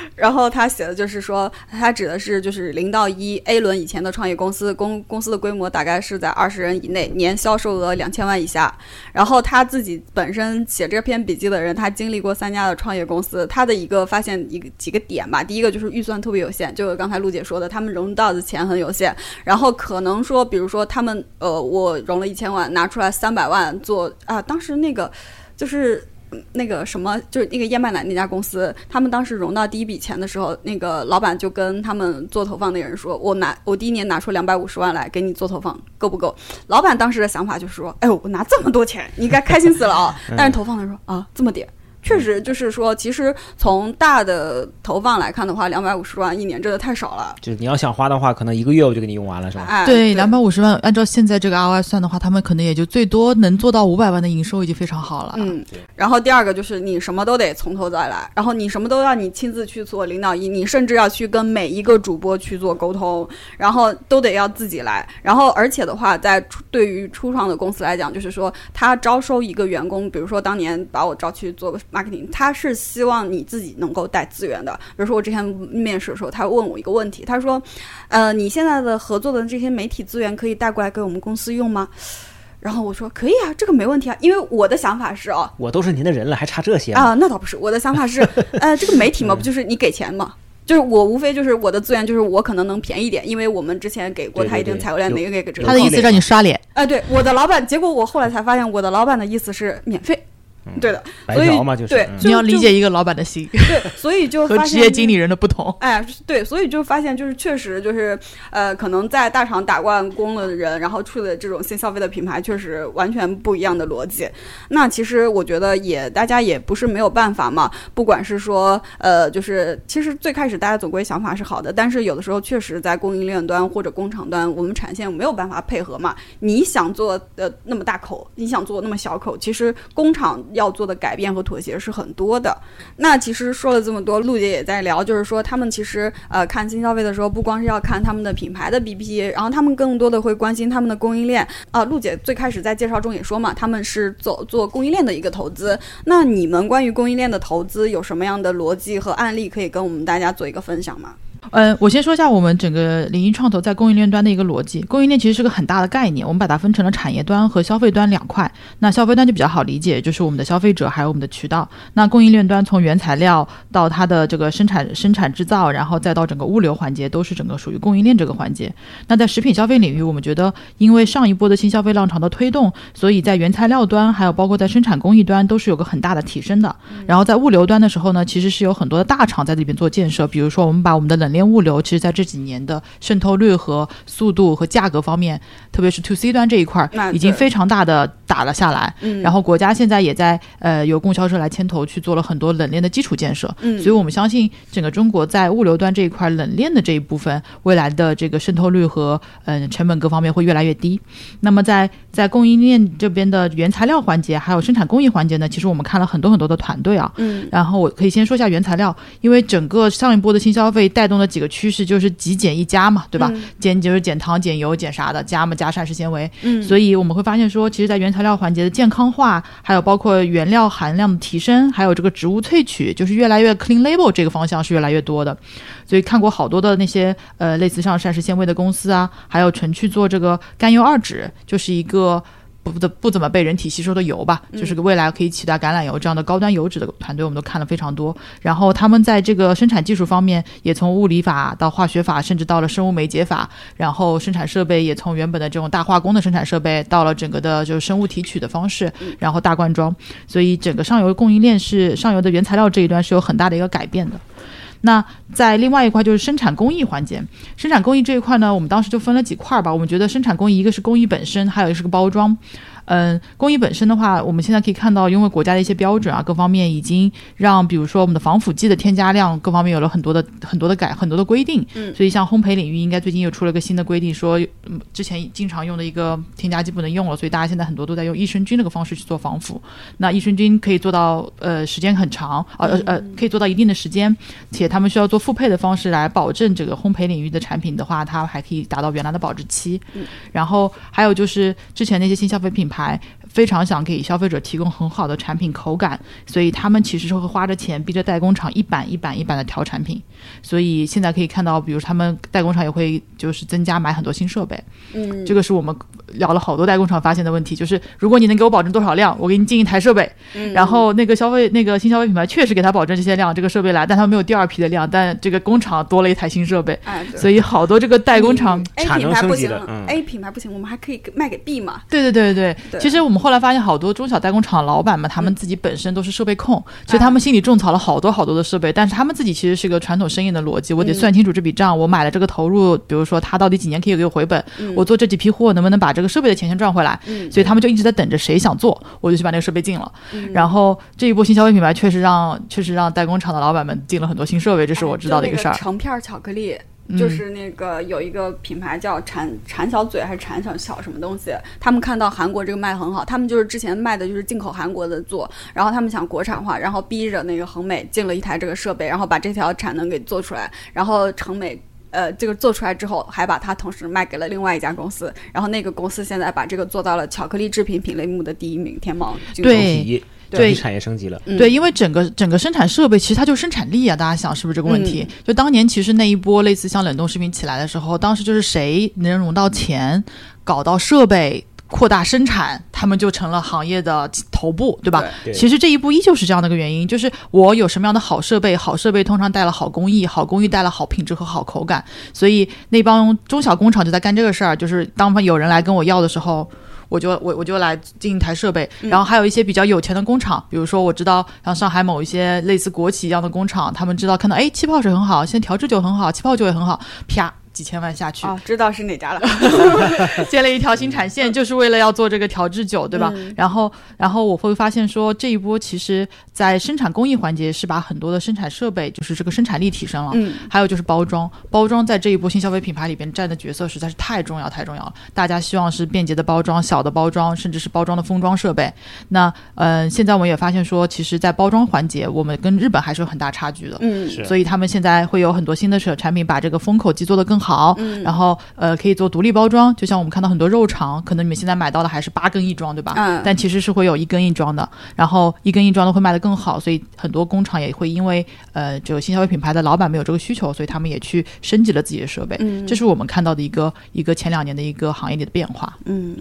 然后他写的就是说，他指的是就是零到一 A 轮以前的创业公司，公公司的规模大概是在二十人以内，年销售额两千万以下。然后他自己本身写这篇笔记的人，他经历过三家的创业公司，他的一个发现一个几个点吧。第一个就是预算特别有限，就是刚才陆姐说的，他们融到的钱很有限。然后可能说，比如说他们呃，我融了一千万，拿出来三百万做啊，当时那个。就是那个什么，就是那个燕麦奶那家公司，他们当时融到第一笔钱的时候，那个老板就跟他们做投放的人说：“我拿我第一年拿出两百五十万来给你做投放，够不够？”老板当时的想法就是说：“哎呦，我拿这么多钱，你该开心死了啊！” 但是投放的人说：“啊，这么点。”确实，就是说，其实从大的投放来看的话，两百五十万一年真的太少了。就是你要想花的话，可能一个月我就给你用完了，是吧？对，两百五十万，按照现在这个 ROI 算的话，他们可能也就最多能做到五百万的营收，已经非常好了。嗯，然后第二个就是你什么都得从头再来，然后你什么都要你亲自去做领导一，你甚至要去跟每一个主播去做沟通，然后都得要自己来。然后而且的话，在对于初创的公司来讲，就是说他招收一个员工，比如说当年把我招去做个 marketing，他是希望你自己能够带资源的。比如说我之前面试的时候，他问我一个问题，他说：“呃，你现在的合作的这些媒体资源可以带过来给我们公司用吗？”然后我说：“可以啊，这个没问题啊。”因为我的想法是哦，我都是您的人了，还差这些啊？那倒不是，我的想法是，呃，这个媒体嘛，不就是你给钱嘛？就是我无非就是我的资源，就是我可能能便宜点，因为我们之前给过他一定采购量，哪个给他的意思让你刷脸？哎，对，我的老板，结果我后来才发现，我的老板的意思是免费。对的，所以对，你要理解一个老板的心。对，所以就 和职业经理人的不同。哎，对，所以就发现就是确实就是呃，可能在大厂打惯工的人，然后出的这种新消费的品牌，确实完全不一样的逻辑。那其实我觉得也大家也不是没有办法嘛。不管是说呃，就是其实最开始大家总归想法是好的，但是有的时候确实在供应链端或者工厂端，我们产线没有办法配合嘛。你想做呃那么大口，你想做那么小口，其实工厂。要做的改变和妥协是很多的。那其实说了这么多，陆姐也在聊，就是说他们其实呃看新消费的时候，不光是要看他们的品牌的 BP，然后他们更多的会关心他们的供应链啊。陆姐最开始在介绍中也说嘛，他们是走做供应链的一个投资。那你们关于供应链的投资有什么样的逻辑和案例可以跟我们大家做一个分享吗？嗯，我先说一下我们整个零一创投在供应链端的一个逻辑。供应链其实是个很大的概念，我们把它分成了产业端和消费端两块。那消费端就比较好理解，就是我们的消费者还有我们的渠道。那供应链端从原材料到它的这个生产、生产制造，然后再到整个物流环节，都是整个属于供应链这个环节。那在食品消费领域，我们觉得因为上一波的新消费浪潮的推动，所以在原材料端还有包括在生产工艺端都是有个很大的提升的。然后在物流端的时候呢，其实是有很多的大厂在这边做建设，比如说我们把我们的冷链链物流，其实在这几年的渗透率和速度和价格方面，特别是 to C 端这一块，已经非常大的打了下来。嗯，然后国家现在也在呃由供销社来牵头去做了很多冷链的基础建设。嗯，所以我们相信整个中国在物流端这一块冷链的这一部分，未来的这个渗透率和嗯成本各方面会越来越低。那么在在供应链这边的原材料环节，还有生产工艺环节呢，其实我们看了很多很多的团队啊。嗯，然后我可以先说一下原材料，因为整个上一波的新消费带动的几个趋势就是极简一加嘛，对吧？减就是减糖、减油、减啥的，加嘛加膳食纤维。嗯，所以我们会发现说，其实，在原材料环节的健康化，还有包括原料含量的提升，还有这个植物萃取，就是越来越 clean label 这个方向是越来越多的。所以看过好多的那些呃类似像膳食纤维的公司啊，还有纯去做这个甘油二酯，就是一个。不不不怎么被人体吸收的油吧，就是个未来可以取代橄榄油这样的高端油脂的团队，我们都看了非常多。然后他们在这个生产技术方面，也从物理法到化学法，甚至到了生物酶解法。然后生产设备也从原本的这种大化工的生产设备，到了整个的就是生物提取的方式，然后大灌装。所以整个上游供应链是上游的原材料这一端是有很大的一个改变的。那在另外一块就是生产工艺环节，生产工艺这一块呢，我们当时就分了几块吧。我们觉得生产工艺一个是工艺本身，还有一个是个包装。嗯，工艺本身的话，我们现在可以看到，因为国家的一些标准啊，各方面已经让，比如说我们的防腐剂的添加量各方面有了很多的很多的改很多的规定。嗯，所以像烘焙领域，应该最近又出了个新的规定，说之前经常用的一个添加剂不能用了，所以大家现在很多都在用益生菌这个方式去做防腐。那益生菌可以做到呃时间很长，呃呃可以做到一定的时间，且他们需要做复配的方式来保证这个烘焙领域的产品的话，它还可以达到原来的保质期。嗯，然后还有就是之前那些新消费品牌。非常想给消费者提供很好的产品口感，所以他们其实是会花着钱逼着代工厂一版一版一版的调产品。所以现在可以看到，比如他们代工厂也会就是增加买很多新设备。嗯，这个是我们聊了好多代工厂发现的问题，就是如果你能给我保证多少量，我给你进一台设备。嗯，然后那个消费那个新消费品牌确实给他保证这些量，这个设备来，但他没有第二批的量，但这个工厂多了一台新设备。哎，所以好多这个代工厂 A 品牌不行，A 品牌不行，我们还可以卖给 B 嘛？对对对对对，其实我们后来发现，好多中小代工厂老板们，他们自己本身都是设备控，所以他们心里种草了好多好多的设备，但是他们自己其实是个传统生意的逻辑，我得算清楚这笔账，我买了这个投入，比如说他到底几年可以给我回本，我做这几批货能不能把这个设备的钱先赚回来？所以他们就一直在等着谁想做，我就去把那个设备进了。然后这一波新消费品牌确实让确实让代工厂的老板们进了很多新设备，这是我知道的一个事儿。成片巧克力。就是那个有一个品牌叫馋馋小嘴还是馋小小什么东西，他们看到韩国这个卖很好，他们就是之前卖的就是进口韩国的做，然后他们想国产化，然后逼着那个恒美进了一台这个设备，然后把这条产能给做出来，然后成美呃这个做出来之后，还把它同时卖给了另外一家公司，然后那个公司现在把这个做到了巧克力制品品类目的第一名，天猫对。对，产业升级了。对，因为整个整个生产设备其实它就是生产力啊，大家想是不是这个问题？就当年其实那一波类似像冷冻食品起来的时候，当时就是谁能融到钱，搞到设备扩大生产，他们就成了行业的头部，对吧？其实这一步依旧是这样的一个原因，就是我有什么样的好设备，好设备通常带了好工艺，好工艺带了好品质和好口感，所以那帮中小工厂就在干这个事儿，就是当有人来跟我要的时候。我就我我就来进一台设备，然后还有一些比较有钱的工厂，比如说我知道像上海某一些类似国企一样的工厂，他们知道看到哎气泡水很好，现在调制酒很好，气泡酒也很好，啪。几千万下去啊，知道是哪家了？建了一条新产线，就是为了要做这个调制酒，对吧？然后，然后我会发现说，这一波其实，在生产工艺环节是把很多的生产设备，就是这个生产力提升了。嗯，还有就是包装，包装在这一波新消费品牌里边占的角色实在是太重要太重要了。大家希望是便捷的包装、小的包装，甚至是包装的封装设备。那，嗯，现在我们也发现说，其实，在包装环节，我们跟日本还是有很大差距的。嗯，所以他们现在会有很多新的产产品，把这个封口机做得更。好，然后呃，可以做独立包装，就像我们看到很多肉肠，可能你们现在买到的还是八根一装，对吧？嗯，但其实是会有一根一装的，然后一根一装的会卖得更好，所以很多工厂也会因为呃，这个新消费品牌的老板没有这个需求，所以他们也去升级了自己的设备。嗯，这是我们看到的一个一个前两年的一个行业里的变化。嗯。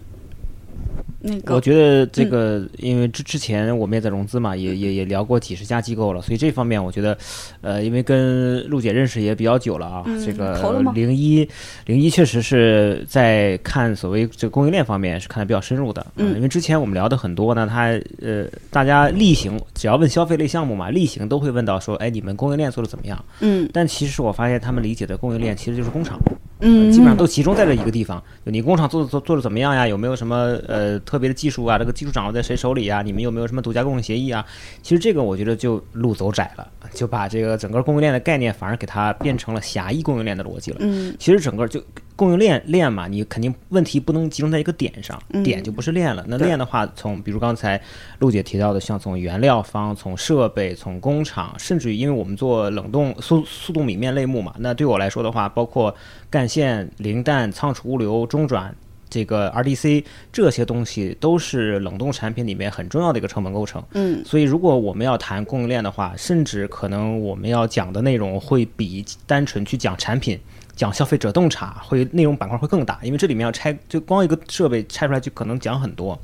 那个，我觉得这个，因为之之前我们也在融资嘛，也也也聊过几十家机构了，所以这方面我觉得，呃，因为跟陆姐认识也比较久了啊，这个零一零一确实是在看所谓这个供应链方面是看的比较深入的，嗯，因为之前我们聊的很多呢，他呃，大家例行只要问消费类项目嘛，例行都会问到说，哎，你们供应链做的怎么样？嗯，但其实我发现他们理解的供应链其实就是工厂。嗯，基本上都集中在这一个地方。就你工厂做的做做的怎么样呀？有没有什么呃特别的技术啊？这个技术掌握在谁手里呀？你们有没有什么独家供应协议啊？其实这个我觉得就路走窄了，就把这个整个供应链的概念反而给它变成了狭义供应链的逻辑了。嗯，其实整个就供应链链嘛，你肯定问题不能集中在一个点上，点就不是链了。那链的话，从比如刚才陆姐提到的，像从原料方、从设备、从工厂，甚至于因为我们做冷冻速速冻米面类目嘛，那对我来说的话，包括干线、零蛋、仓储物流、中转，这个 RDC 这些东西都是冷冻产品里面很重要的一个成本构成。嗯，所以如果我们要谈供应链的话，甚至可能我们要讲的内容会比单纯去讲产品、讲消费者洞察会内容板块会更大，因为这里面要拆，就光一个设备拆出来就可能讲很多。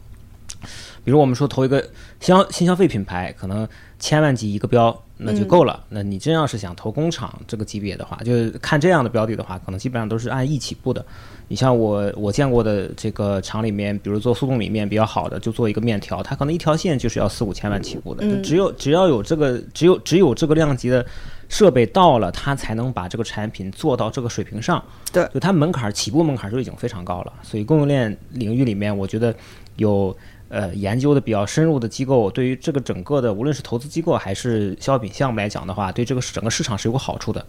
比如我们说投一个消新消费品牌，可能千万级一个标。那就够了。那你真要是想投工厂这个级别的话，就看这样的标的的话，可能基本上都是按亿起步的。你像我我见过的这个厂里面，比如做速冻里面比较好的，就做一个面条，它可能一条线就是要四五千万起步的。就只有只要有这个，只有只有这个量级的设备到了，它才能把这个产品做到这个水平上。对，就它门槛起步门槛就已经非常高了。所以供应链领域里面，我觉得有。呃，研究的比较深入的机构，对于这个整个的，无论是投资机构还是消费品项目来讲的话，对这个整个市场是有个好处的。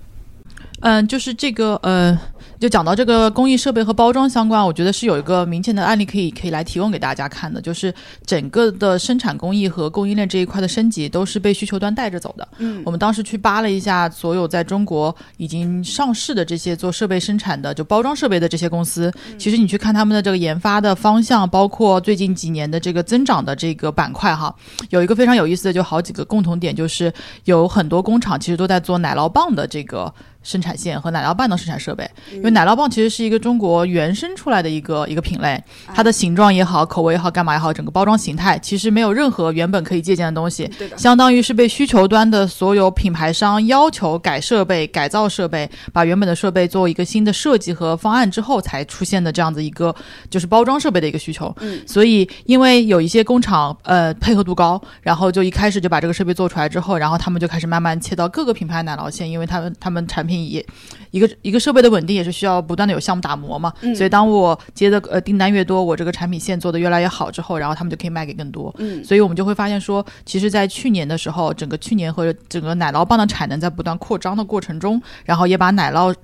嗯，就是这个，呃，就讲到这个工艺设备和包装相关，我觉得是有一个明显的案例可以可以来提供给大家看的，就是整个的生产工艺和供应链这一块的升级都是被需求端带着走的。嗯，我们当时去扒了一下所有在中国已经上市的这些做设备生产的，就包装设备的这些公司，其实你去看他们的这个研发的方向，包括最近几年的这个增长的这个板块哈，有一个非常有意思的，就好几个共同点，就是有很多工厂其实都在做奶酪棒的这个。生产线和奶酪棒的生产设备，因为奶酪棒其实是一个中国原生出来的一个一个品类，它的形状也好，口味也好，干嘛也好，整个包装形态其实没有任何原本可以借鉴的东西，相当于是被需求端的所有品牌商要求改设备、改造设备，把原本的设备做一个新的设计和方案之后才出现的这样子一个就是包装设备的一个需求。嗯，所以因为有一些工厂呃配合度高，然后就一开始就把这个设备做出来之后，然后他们就开始慢慢切到各个品牌奶酪线，因为他们他们产品。也一个一个设备的稳定也是需要不断的有项目打磨嘛，所以当我接的呃订单越多，我这个产品线做的越来越好之后，然后他们就可以卖给更多。嗯，所以我们就会发现说，其实，在去年的时候，整个去年和整个奶酪棒的产能在不断扩张的过程中，然后也把奶酪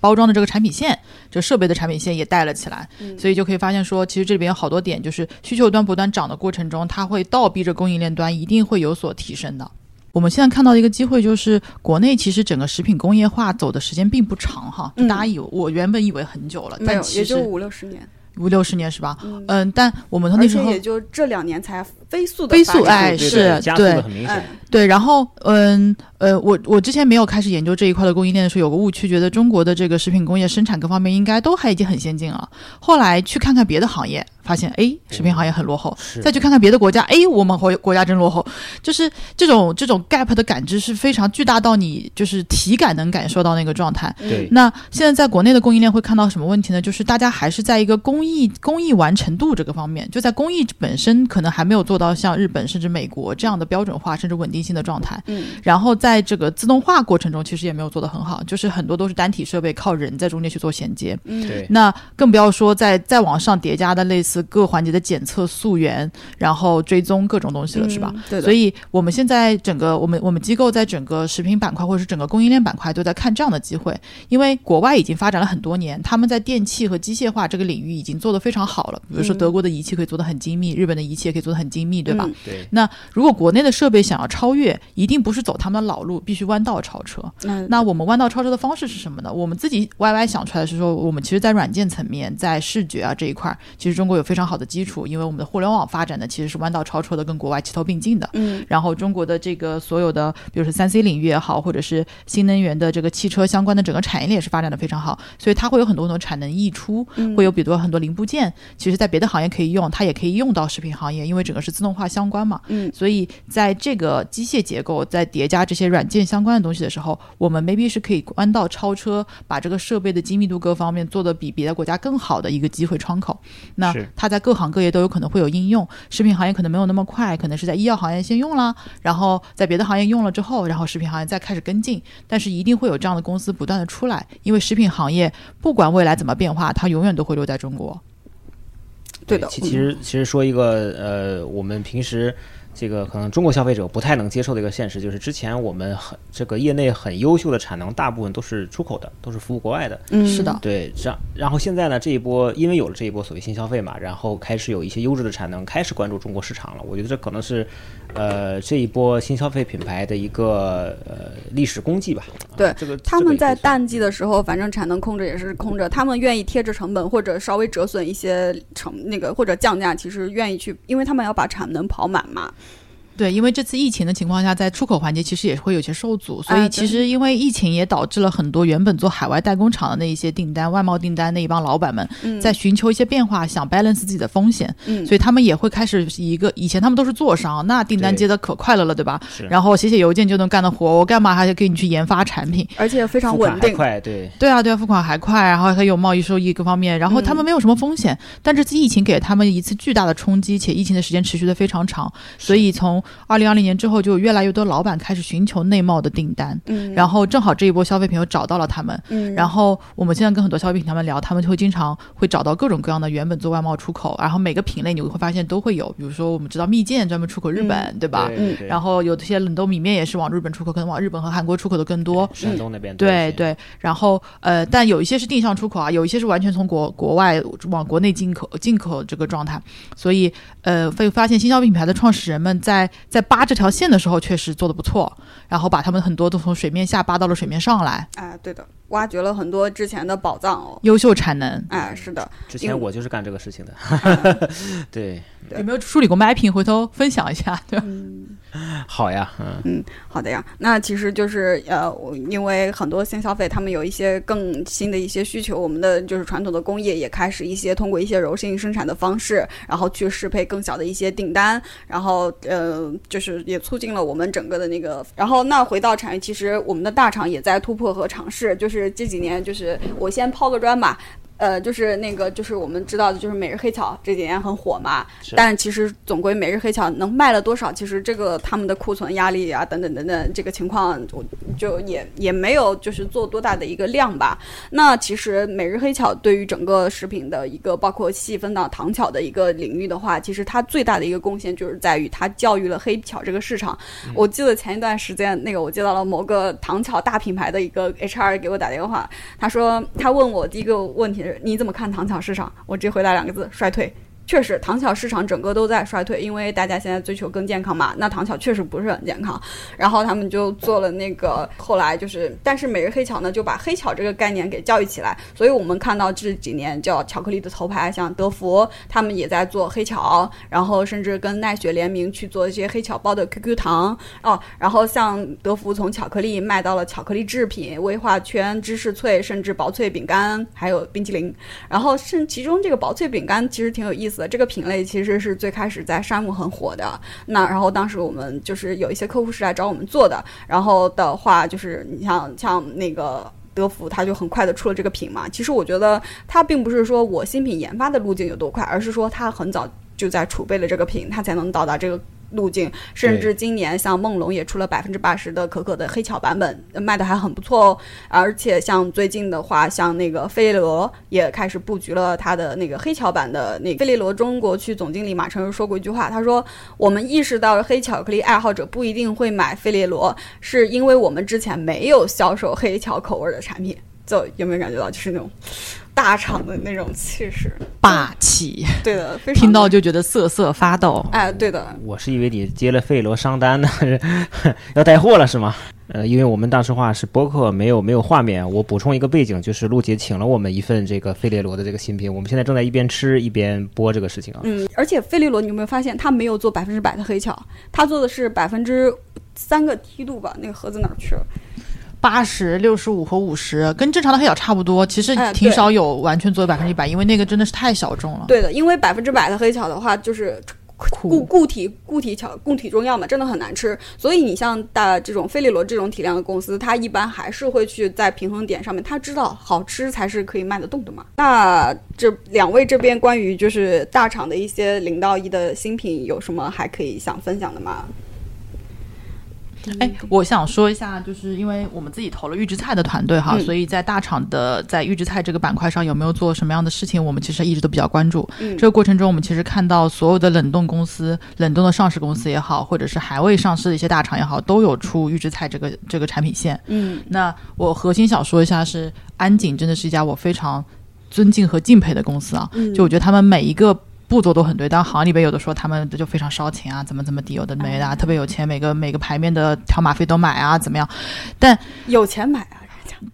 包装的这个产品线，就设备的产品线也带了起来。所以就可以发现说，其实这里边有好多点，就是需求端不断涨的过程中，它会倒逼着供应链端一定会有所提升的。我们现在看到的一个机会就是，国内其实整个食品工业化走的时间并不长哈，大家以为我原本以为很久了，没有，也就五六十年，五六十年是吧？嗯，但我们那时候也就这两年才飞速的飞速哎，是对，很明显。对，然后嗯呃，我我之前没有开始研究这一块的供应链的时候，有个误区，觉得中国的这个食品工业生产各方面应该都还已经很先进了。后来去看看别的行业。发现哎，食品行业很落后，再去看看别的国家，哎，我们国国家真落后，就是这种这种 gap 的感知是非常巨大到你就是体感能感受到那个状态。对，那现在在国内的供应链会看到什么问题呢？就是大家还是在一个工艺工艺完成度这个方面，就在工艺本身可能还没有做到像日本甚至美国这样的标准化甚至稳定性的状态。嗯，然后在这个自动化过程中，其实也没有做得很好，就是很多都是单体设备靠人在中间去做衔接。嗯，对。那更不要说在再往上叠加的类似。各环节的检测、溯源，然后追踪各种东西了，是吧？对。所以，我们现在整个我们我们机构在整个食品板块或者是整个供应链板块都在看这样的机会，因为国外已经发展了很多年，他们在电器和机械化这个领域已经做得非常好了。比如说，德国的仪器可以做得很精密，日本的仪器也可以做得很精密，对吧？对。那如果国内的设备想要超越，一定不是走他们的老路，必须弯道超车。那我们弯道超车的方式是什么呢？我们自己 YY 想出来的是说，我们其实，在软件层面，在视觉啊这一块，其实中国有。非常好的基础，因为我们的互联网发展的其实是弯道超车的，跟国外齐头并进的。嗯，然后中国的这个所有的，比如说三 C 领域也好，或者是新能源的这个汽车相关的整个产业链也是发展的非常好，所以它会有很多很多产能溢出，会有比如很多零部件，其实在别的行业可以用，它也可以用到食品行业，因为整个是自动化相关嘛。嗯，所以在这个机械结构在叠加这些软件相关的东西的时候，我们 maybe 是可以弯道超车，把这个设备的精密度各方面做得比别的国家更好的一个机会窗口。那它在各行各业都有可能会有应用，食品行业可能没有那么快，可能是在医药行业先用了，然后在别的行业用了之后，然后食品行业再开始跟进。但是一定会有这样的公司不断的出来，因为食品行业不管未来怎么变化，它永远都会留在中国。对的其其实其实说一个呃，我们平时这个可能中国消费者不太能接受的一个现实，就是之前我们很这个业内很优秀的产能，大部分都是出口的，都是服务国外的。嗯，是的，对，这样，然后现在呢，这一波因为有了这一波所谓新消费嘛，然后开始有一些优质的产能开始关注中国市场了。我觉得这可能是，呃，这一波新消费品牌的一个呃历史功绩吧。啊对这个他们在淡淡季的时候，反正产能空着也是空着，他们愿意贴着成本或者稍微折损一些成那个或者降价，其实愿意去，因为他们要把产能跑满嘛。对，因为这次疫情的情况下，在出口环节其实也会有些受阻，所啊以其实因为疫情也导致了很多原本做海外代工厂的那一些订单、外贸订单那一帮老板们，嗯在寻求一些变化，想 balance 自己的风险，嗯所以他们也会开始以一个以前他们都是做商，那订单接的可快乐了，对吧？是然后写写邮件就能干的活，我干嘛还得给你去研发产品？而且非常稳定。快，对，对啊，对啊，付款还快，然后还有贸易收益各方面，然后他们没有什么风险，但这次疫情给了他们一次巨大的冲击，且疫情的时间持续的非常长，所以从二零二零年之后，就越来越多老板开始寻求内贸的订单，嗯，然后正好这一波消费品又找到了他们，嗯，然后我们现在跟很多消费品他们聊，他们就会经常会找到各种各样的原本做外贸出口，然后每个品类你会发现都会有，比如说我们知道蜜饯专门出口日本，对吧？嗯对然后有这些冷冻米面也是往日本出口，可能往日本和韩国出口的更多。山东那边对对，然后呃，但有一些是定向出口啊，有一些是完全从国国外往国内进口进口这个状态，所以呃，会发现新消费品牌的创始人们在在扒这条线的时候确实做的不错，然后把他们很多都从水面下扒到了水面上来，哎，对的，挖掘了很多之前的宝藏哦。优秀产能。哎，是的，之前我就是干这个事情的，对，对有没有梳理过卖品？回头分享一下，对吧？好呀，嗯，好的呀。那其实就是呃，我因为很多新消费，他们有一些更新的一些需求，我们的就是传统的工业也开始一些通过一些柔性生产的方式，然后去适配更小的一些订单，然后呃，就是也促进了我们整个的那个。然后那回到产业，其实我们的大厂也在突破和尝试，就是这几年，就是我先抛个砖吧。呃，就是那个，就是我们知道的，就是每日黑巧这几年很火嘛，但其实总归每日黑巧能卖了多少，其实这个他们的库存压力啊，等等等等，这个情况我就也也没有就是做多大的一个量吧。那其实每日黑巧对于整个食品的一个包括细分到糖巧的一个领域的话，其实它最大的一个贡献就是在于它教育了黑巧这个市场。我记得前一段时间那个我接到了某个糖巧大品牌的一个 HR 给我打电话，他说他问我第一个问题是你怎么看糖巧市场？我直接回答两个字：衰退。确实，糖巧市场整个都在衰退，因为大家现在追求更健康嘛。那糖巧确实不是很健康，然后他们就做了那个，后来就是，但是每日黑巧呢就把黑巧这个概念给教育起来，所以我们看到这几年叫巧克力的头牌，像德芙，他们也在做黑巧，然后甚至跟奈雪联名去做一些黑巧包的 QQ 糖哦，然后像德芙从巧克力卖到了巧克力制品、威化圈、芝士脆，甚至薄脆饼干，还有冰淇淋。然后甚其中这个薄脆饼干其实挺有意思这个品类其实是最开始在山姆很火的。那然后当时我们就是有一些客户是来找我们做的，然后的话就是你像像那个。德芙它就很快的出了这个品嘛，其实我觉得它并不是说我新品研发的路径有多快，而是说它很早就在储备了这个品，它才能到达这个路径。甚至今年像梦龙也出了百分之八十的可可的黑巧版本，呃卖的还很不错哦。而且像最近的话，像那个费列罗也开始布局了它的那个黑巧版的那个费列罗中国区总经理马成儒说过一句话，他说：“我们意识到黑巧克力爱好者不一定会买费列罗，是因为我们之前没有销售黑巧口味的产品。”就有没有感觉到就是那种大厂的那种气势，霸气？对的，非常听到就觉得瑟瑟发抖。哎，对的，我是以为你接了费罗商单呢，要带货了是吗？呃，因为我们当时话是播客，没有没有画面。我补充一个背景，就是陆姐请了我们一份这个费列罗的这个新品，我们现在正在一边吃一边播这个事情啊。嗯，而且费列罗，你有没有发现他没有做百分之百的黑巧，他做的是百分之三个梯度吧？那个盒子哪儿去了？八十六十五和五十，跟正常的黑巧差不多。其实哎挺少有完全做百分之一百，因为那个真的是太小众了。对的，因为百分之百的黑巧的话，就是固固体固体巧固体中药嘛，真的很难吃。所以你像大这种费列罗这种体量的公司，它一般还是会去在平衡点上面，它知道好吃才是可以卖得动的嘛。那这两位这边关于就是大厂的一些零到一的新品，有什么还可以想分享的吗？哎，我想说一下，就是因为我们自己投了预制菜的团队哈，嗯所以在大厂的在预制菜这个板块上有没有做什么样的事情，我们其实一直都比较关注。嗯这个过程中，我们其实看到所有的冷冻公司、冷冻的上市公司也好，或者是还未上市的一些大厂也好，都有出预制菜这个这个产品线。嗯那我核心想说一下是，安井真的是一家我非常尊敬和敬佩的公司啊。嗯就我觉得他们每一个步骤都很对，当然行里边有的说他们就非常烧钱啊，怎么怎么地，有的没的、啊，特别有钱，每个每个牌面的条码费都买啊，怎么样？但有钱买啊，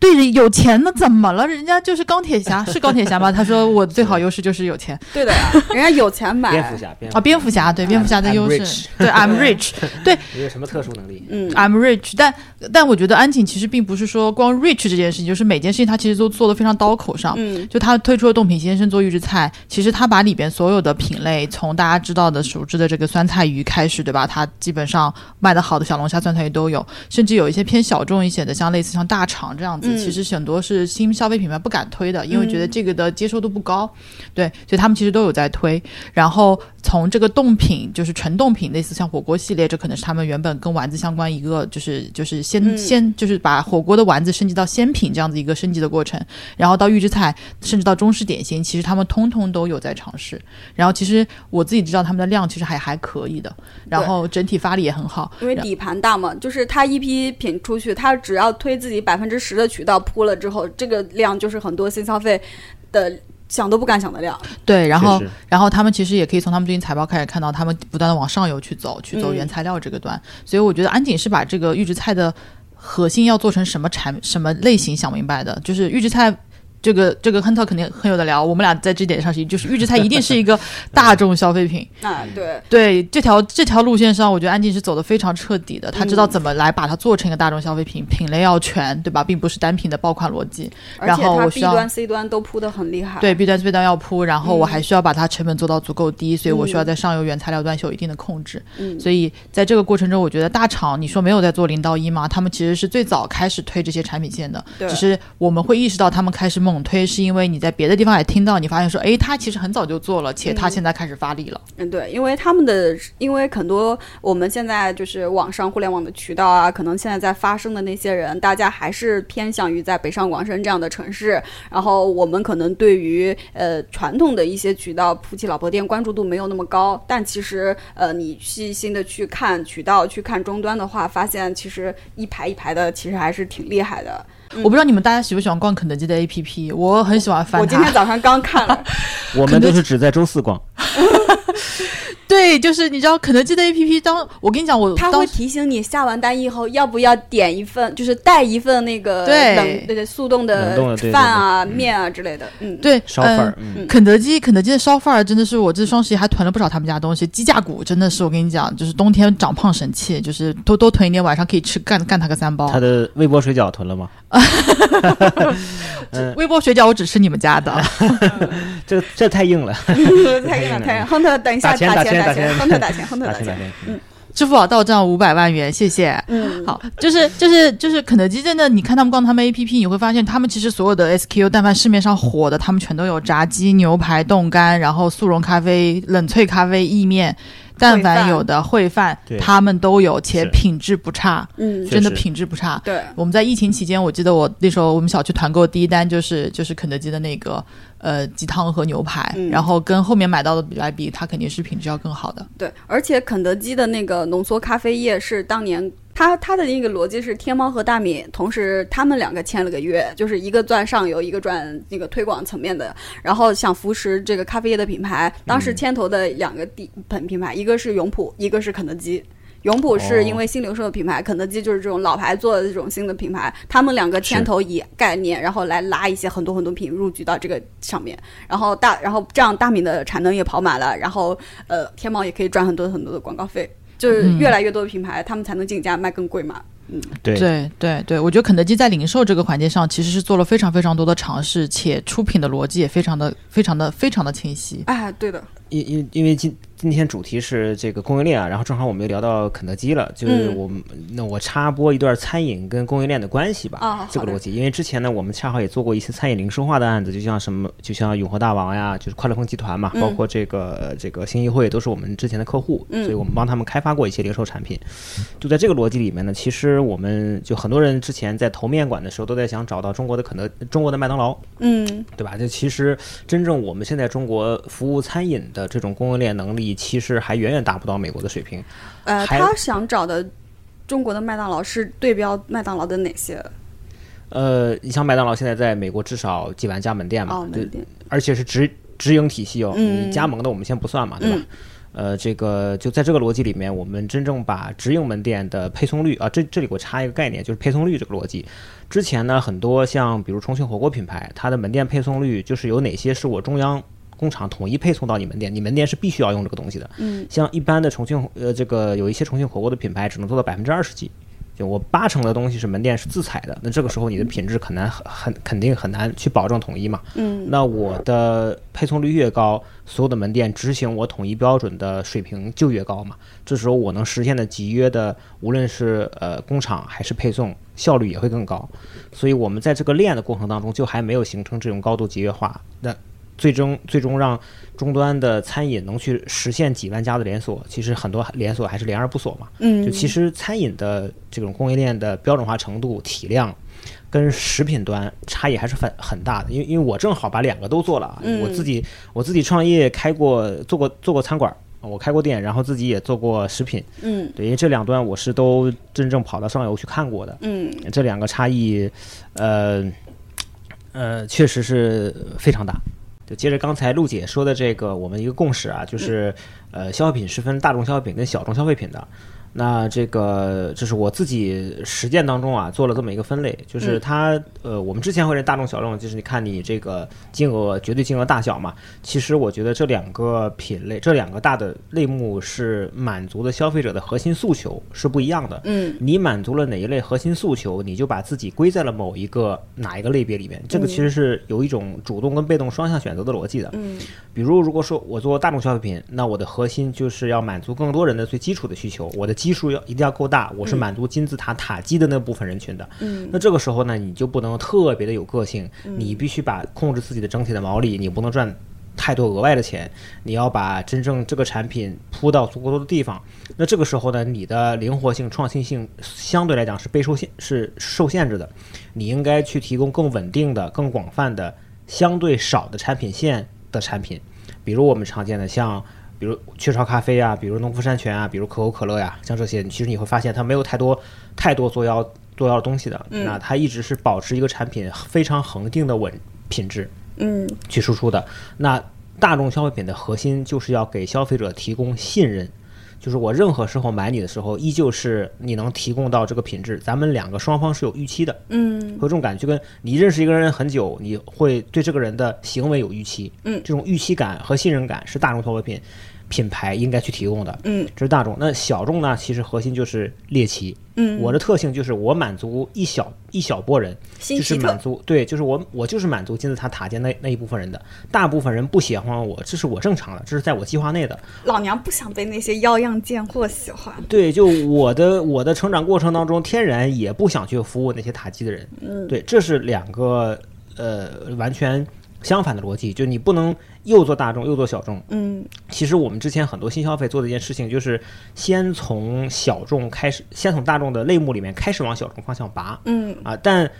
对人有钱呢，怎么了？人家就是钢铁侠，是钢铁侠吗？他说我最好优势就是有钱对的呀，人家有钱买。蝙蝠侠，蝙蝠啊，蝙蝠侠对蝙蝠侠的优势对 I'm rich，对没有什么特殊能力。嗯 I'm rich，但但我觉得安井其实并不是说光 rich 这件事情，就是每件事情他其实都做的非常刀口上。嗯就他推出了冻品先生做预制菜，其实他把里边所有的品类，从大家知道的熟知的这个酸菜鱼开始，对吧？他基本上卖的好的小龙虾、酸菜鱼都有，甚至有一些偏小众一些的，像类似像大肠这样子，嗯其实很多是新消费品牌不敢推的，因为觉得这个的接受度不高。对，所以他们其实都有在推。然后从这个冻品，就是纯冻品，类似像火锅系列，这可能是他们原本跟丸子相关一个，就是就是先、嗯先就是把火锅的丸子升级到鲜品这样子一个升级的过程，然后到预制菜，甚至到中式点心，其实他们通通都有在尝试。然后其实我自己知道他们的量其实还还可以的，然后整体发力也很好。因为底盘大嘛，就是他一批品出去，他只要推自己百分之十的渠道铺了之后，这个量就是很多新消费的想都不敢想的量。对，然后然后他们其实也可以从他们最近财报开始看到，他们不断的往上游去走，去走嗯原材料这个端。所以我觉得安井是把这个预制菜的核心要做成什么产什么类型想明白的，就是预制菜。这个这个亨特肯定很有的聊，我们俩在这点上是就是预制菜一定是一个 大众消费品，啊，对，对这条这条路线上，我觉得安静是走的非常彻底的，他知道嗯怎么来把它做成一个大众消费品，品类要全，对吧？并不是单品的爆款逻辑。然而且它后我 B 需要端 C 端都铺的很厉害。对 B 端 C 端要铺，然后我嗯还需要把它成本做到足够低，所以我需要嗯在上游原材料端是有一定的控制。嗯，所以在这个过程中，我觉得大厂你说没有在做零到一吗？他们其实是最早开始推这些产品线的，对只是我们会意识到他们开始猛推，是因为你在别的地方也听到，你发现说，诶，他其实很早就做了，且他嗯现在开始发力了。嗯，对，因为他们的，因为很多我们现在就是网上互联网的渠道啊，可能现在在发声的那些人，大家还是偏向于在北上广深这样的城市，然后我们可能对于呃传统的一些渠道，夫妻老婆店关注度没有那么高，但其实呃你细心的去看渠道，去看终端的话，发现其实一排一排的，其实还是挺厉害的。我不知道你们大家喜不喜欢逛肯德基的 APP，我很喜欢翻它。我今天早上刚看了，我们都是只在周四逛，对，就是你知道肯德基的 APP，当我跟你讲，我他会提醒你下完单以后要不要点一份，就是带一份那个对冷对对速冻的对对饭啊、面啊之类的。嗯，对烧饭儿嗯，嗯，肯德基，肯德基的烧饭儿真的是我这双十一还囤了不少他们家东西。鸡架骨真的是我跟你讲，就是冬天长胖神器，就是多多囤一点，晚上可以吃干干它个三包他。的微波水饺囤了吗？嗯。微波水饺我只吃你们家的，这 这太硬了，太硬了，太硬。亨特，等一下打钱打钱打钱亨特打钱，亨特打钱。嗯。支付宝到账五百万元，谢谢。嗯，好，就是就是就是肯德基真的，你看他们逛他们 A P P，你会发现他们其实所有的 S K U，但凡市面上火的，他们全都有炸鸡、牛排、冻干，然后速溶咖啡、冷萃咖啡、意面，但凡有的烩饭，他们都有，且品质不差，嗯，真的品质不差。对，我们在疫情期间，我记得我那时候我们小区团购第一单就是就是肯德基的那个呃鸡汤和牛排，嗯。然后跟后面买到的比来比，它肯定是品质要更好的。对，而且肯德基的那个浓缩咖啡液是当年他他的那个逻辑是天猫和大米同时他们两个签了个约，就是一个赚上游，一个赚那个推广层面的，然后想扶持这个咖啡业的品牌。当时牵头的两个地品品牌，一个是永璞，一个是肯德基。永璞是因为新零售的品牌，肯德基就是这种老牌做的这种新的品牌，他们两个牵头以概念，然后来拉一些很多很多品入局到这个上面，然后大然后这样大米的产能也跑满了，然后呃天猫也可以赚很多很多的广告费。就是越来越多的品牌，他们才能进价卖更贵嘛。嗯，对对对对，我觉得肯德基在零售这个环节上其实是做了非常非常多的尝试，且出品的逻辑也非常的非常的非常的清晰。哎，对的，因因因为今。今天主题是这个供应链啊，然后正好我们又聊到肯德基了，就是我们那我插播一段餐饮跟供应链的关系吧，啊，这个逻辑，因为之前呢我们恰好也做过一些餐饮零售化的案子，就像什么，就像永和大王呀，就是快乐风集团嘛，包括这个这个新一汇都是我们之前的客户，所以我们帮他们开发过一些零售产品。就在这个逻辑里面呢，其实我们就很多人之前在投面馆的时候都在想找到中国的肯德中国的麦当劳，嗯，对吧？就其实真正我们现在中国服务餐饮的这种供应链能力，其实还远远达不到美国的水平。呃，他想找的中国的麦当劳是对标麦当劳的哪些？呃，你像麦当劳现在在美国至少几万家门店嘛，对，而且是直直营体系哦，你加盟的我们先不算嘛，对吧？呃，这个就在这个逻辑里面，我们真正把直营门店的配送率啊，这这里我插一个概念，就是配送率这个逻辑。之前呢，很多像比如重庆火锅品牌，它的门店配送率就是有哪些是我中央。工厂统一配送到你门店，你门店是必须要用这个东西的。嗯，像一般的重庆呃，这个有一些重庆火锅的品牌只能做到百分之二十几，就我八成的东西是门店是自采的，那这个时候你的品质很难很很肯定很难去保证统一嘛。嗯，那我的配送率越高，所有的门店执行我统一标准的水平就越高嘛。这时候我能实现的集约的，无论是呃工厂还是配送效率也会更高。所以我们在这个链的过程当中，就还没有形成这种高度集约化。那最终，最终让终端的餐饮能去实现几万家的连锁，其实很多连锁还是连而不锁嘛。嗯，就其实餐饮的这种供应链的标准化程度、体量，跟食品端差异还是很很大的。因为，因为我正好把两个都做了啊。我自己，我自己创业开过，做过做过餐馆，我开过店，然后自己也做过食品。嗯，对，因为这两端我是都真正跑到上游去看过的。嗯，这两个差异，呃，呃，确实是非常大。就接着刚才陆姐说的这个，我们一个共识啊，就是，呃，消费品是分大众消费品跟小众消费品的。那这个就是我自己实践当中啊做了这么一个分类，就是它呃我们之前会认大众小众，就是你看你这个金额绝对金额大小嘛。其实我觉得这两个品类，这两个大的类目是满足的消费者的核心诉求是不一样的。嗯，你满足了哪一类核心诉求，你就把自己归在了某一个哪一个类别里面。这个其实是有一种主动跟被动双向选择的逻辑的。嗯，比如如果说我做大众消费品，那我的核心就是要满足更多人的最基础的需求，我的。基数要一定要够大，我是满足金字塔塔基的那部分人群的。嗯，那这个时候呢，你就不能特别的有个性，你必须把控制自己的整体的毛利，你不能赚太多额外的钱，你要把真正这个产品铺到足够多的地方。那这个时候呢，你的灵活性、创新性相对来讲是被受限、是受限制的。你应该去提供更稳定的、更广泛的、相对少的产品线的产品，比如我们常见的像。比如雀巢咖啡啊，比如农夫山泉啊，比如可口可乐呀，像这些，其实你会发现它没有太多太多作妖作妖的东西的。那它一直是保持一个产品非常恒定的稳品质，嗯，去输出的。那大众消费品的核心就是要给消费者提供信任。就是我任何时候买你的时候，依旧是你能提供到这个品质，咱们两个双方是有预期的，嗯，有这种感觉，跟你认识一个人很久，你会对这个人的行为有预期，嗯，这种预期感和信任感是大众消费品。品牌应该去提供的，嗯，这是大众。那小众呢？其实核心就是猎奇，嗯，我的特性就是我满足一小一小波人，就是满足，对，就是我我就是满足金字塔塔尖那那一部分人的，大部分人不喜欢我，这是我正常的，这是在我计划内的。老娘不想被那些妖样贱货喜欢。对，就我的我的成长过程当中，天然也不想去服务那些塔基的人。嗯，对，这是两个呃完全。相反的逻辑，就你不能又做大众又做小众。嗯，其实我们之前很多新消费做的一件事情，就是先从小众开始，先从大众的类目里面开始往小众方向拔。嗯啊，但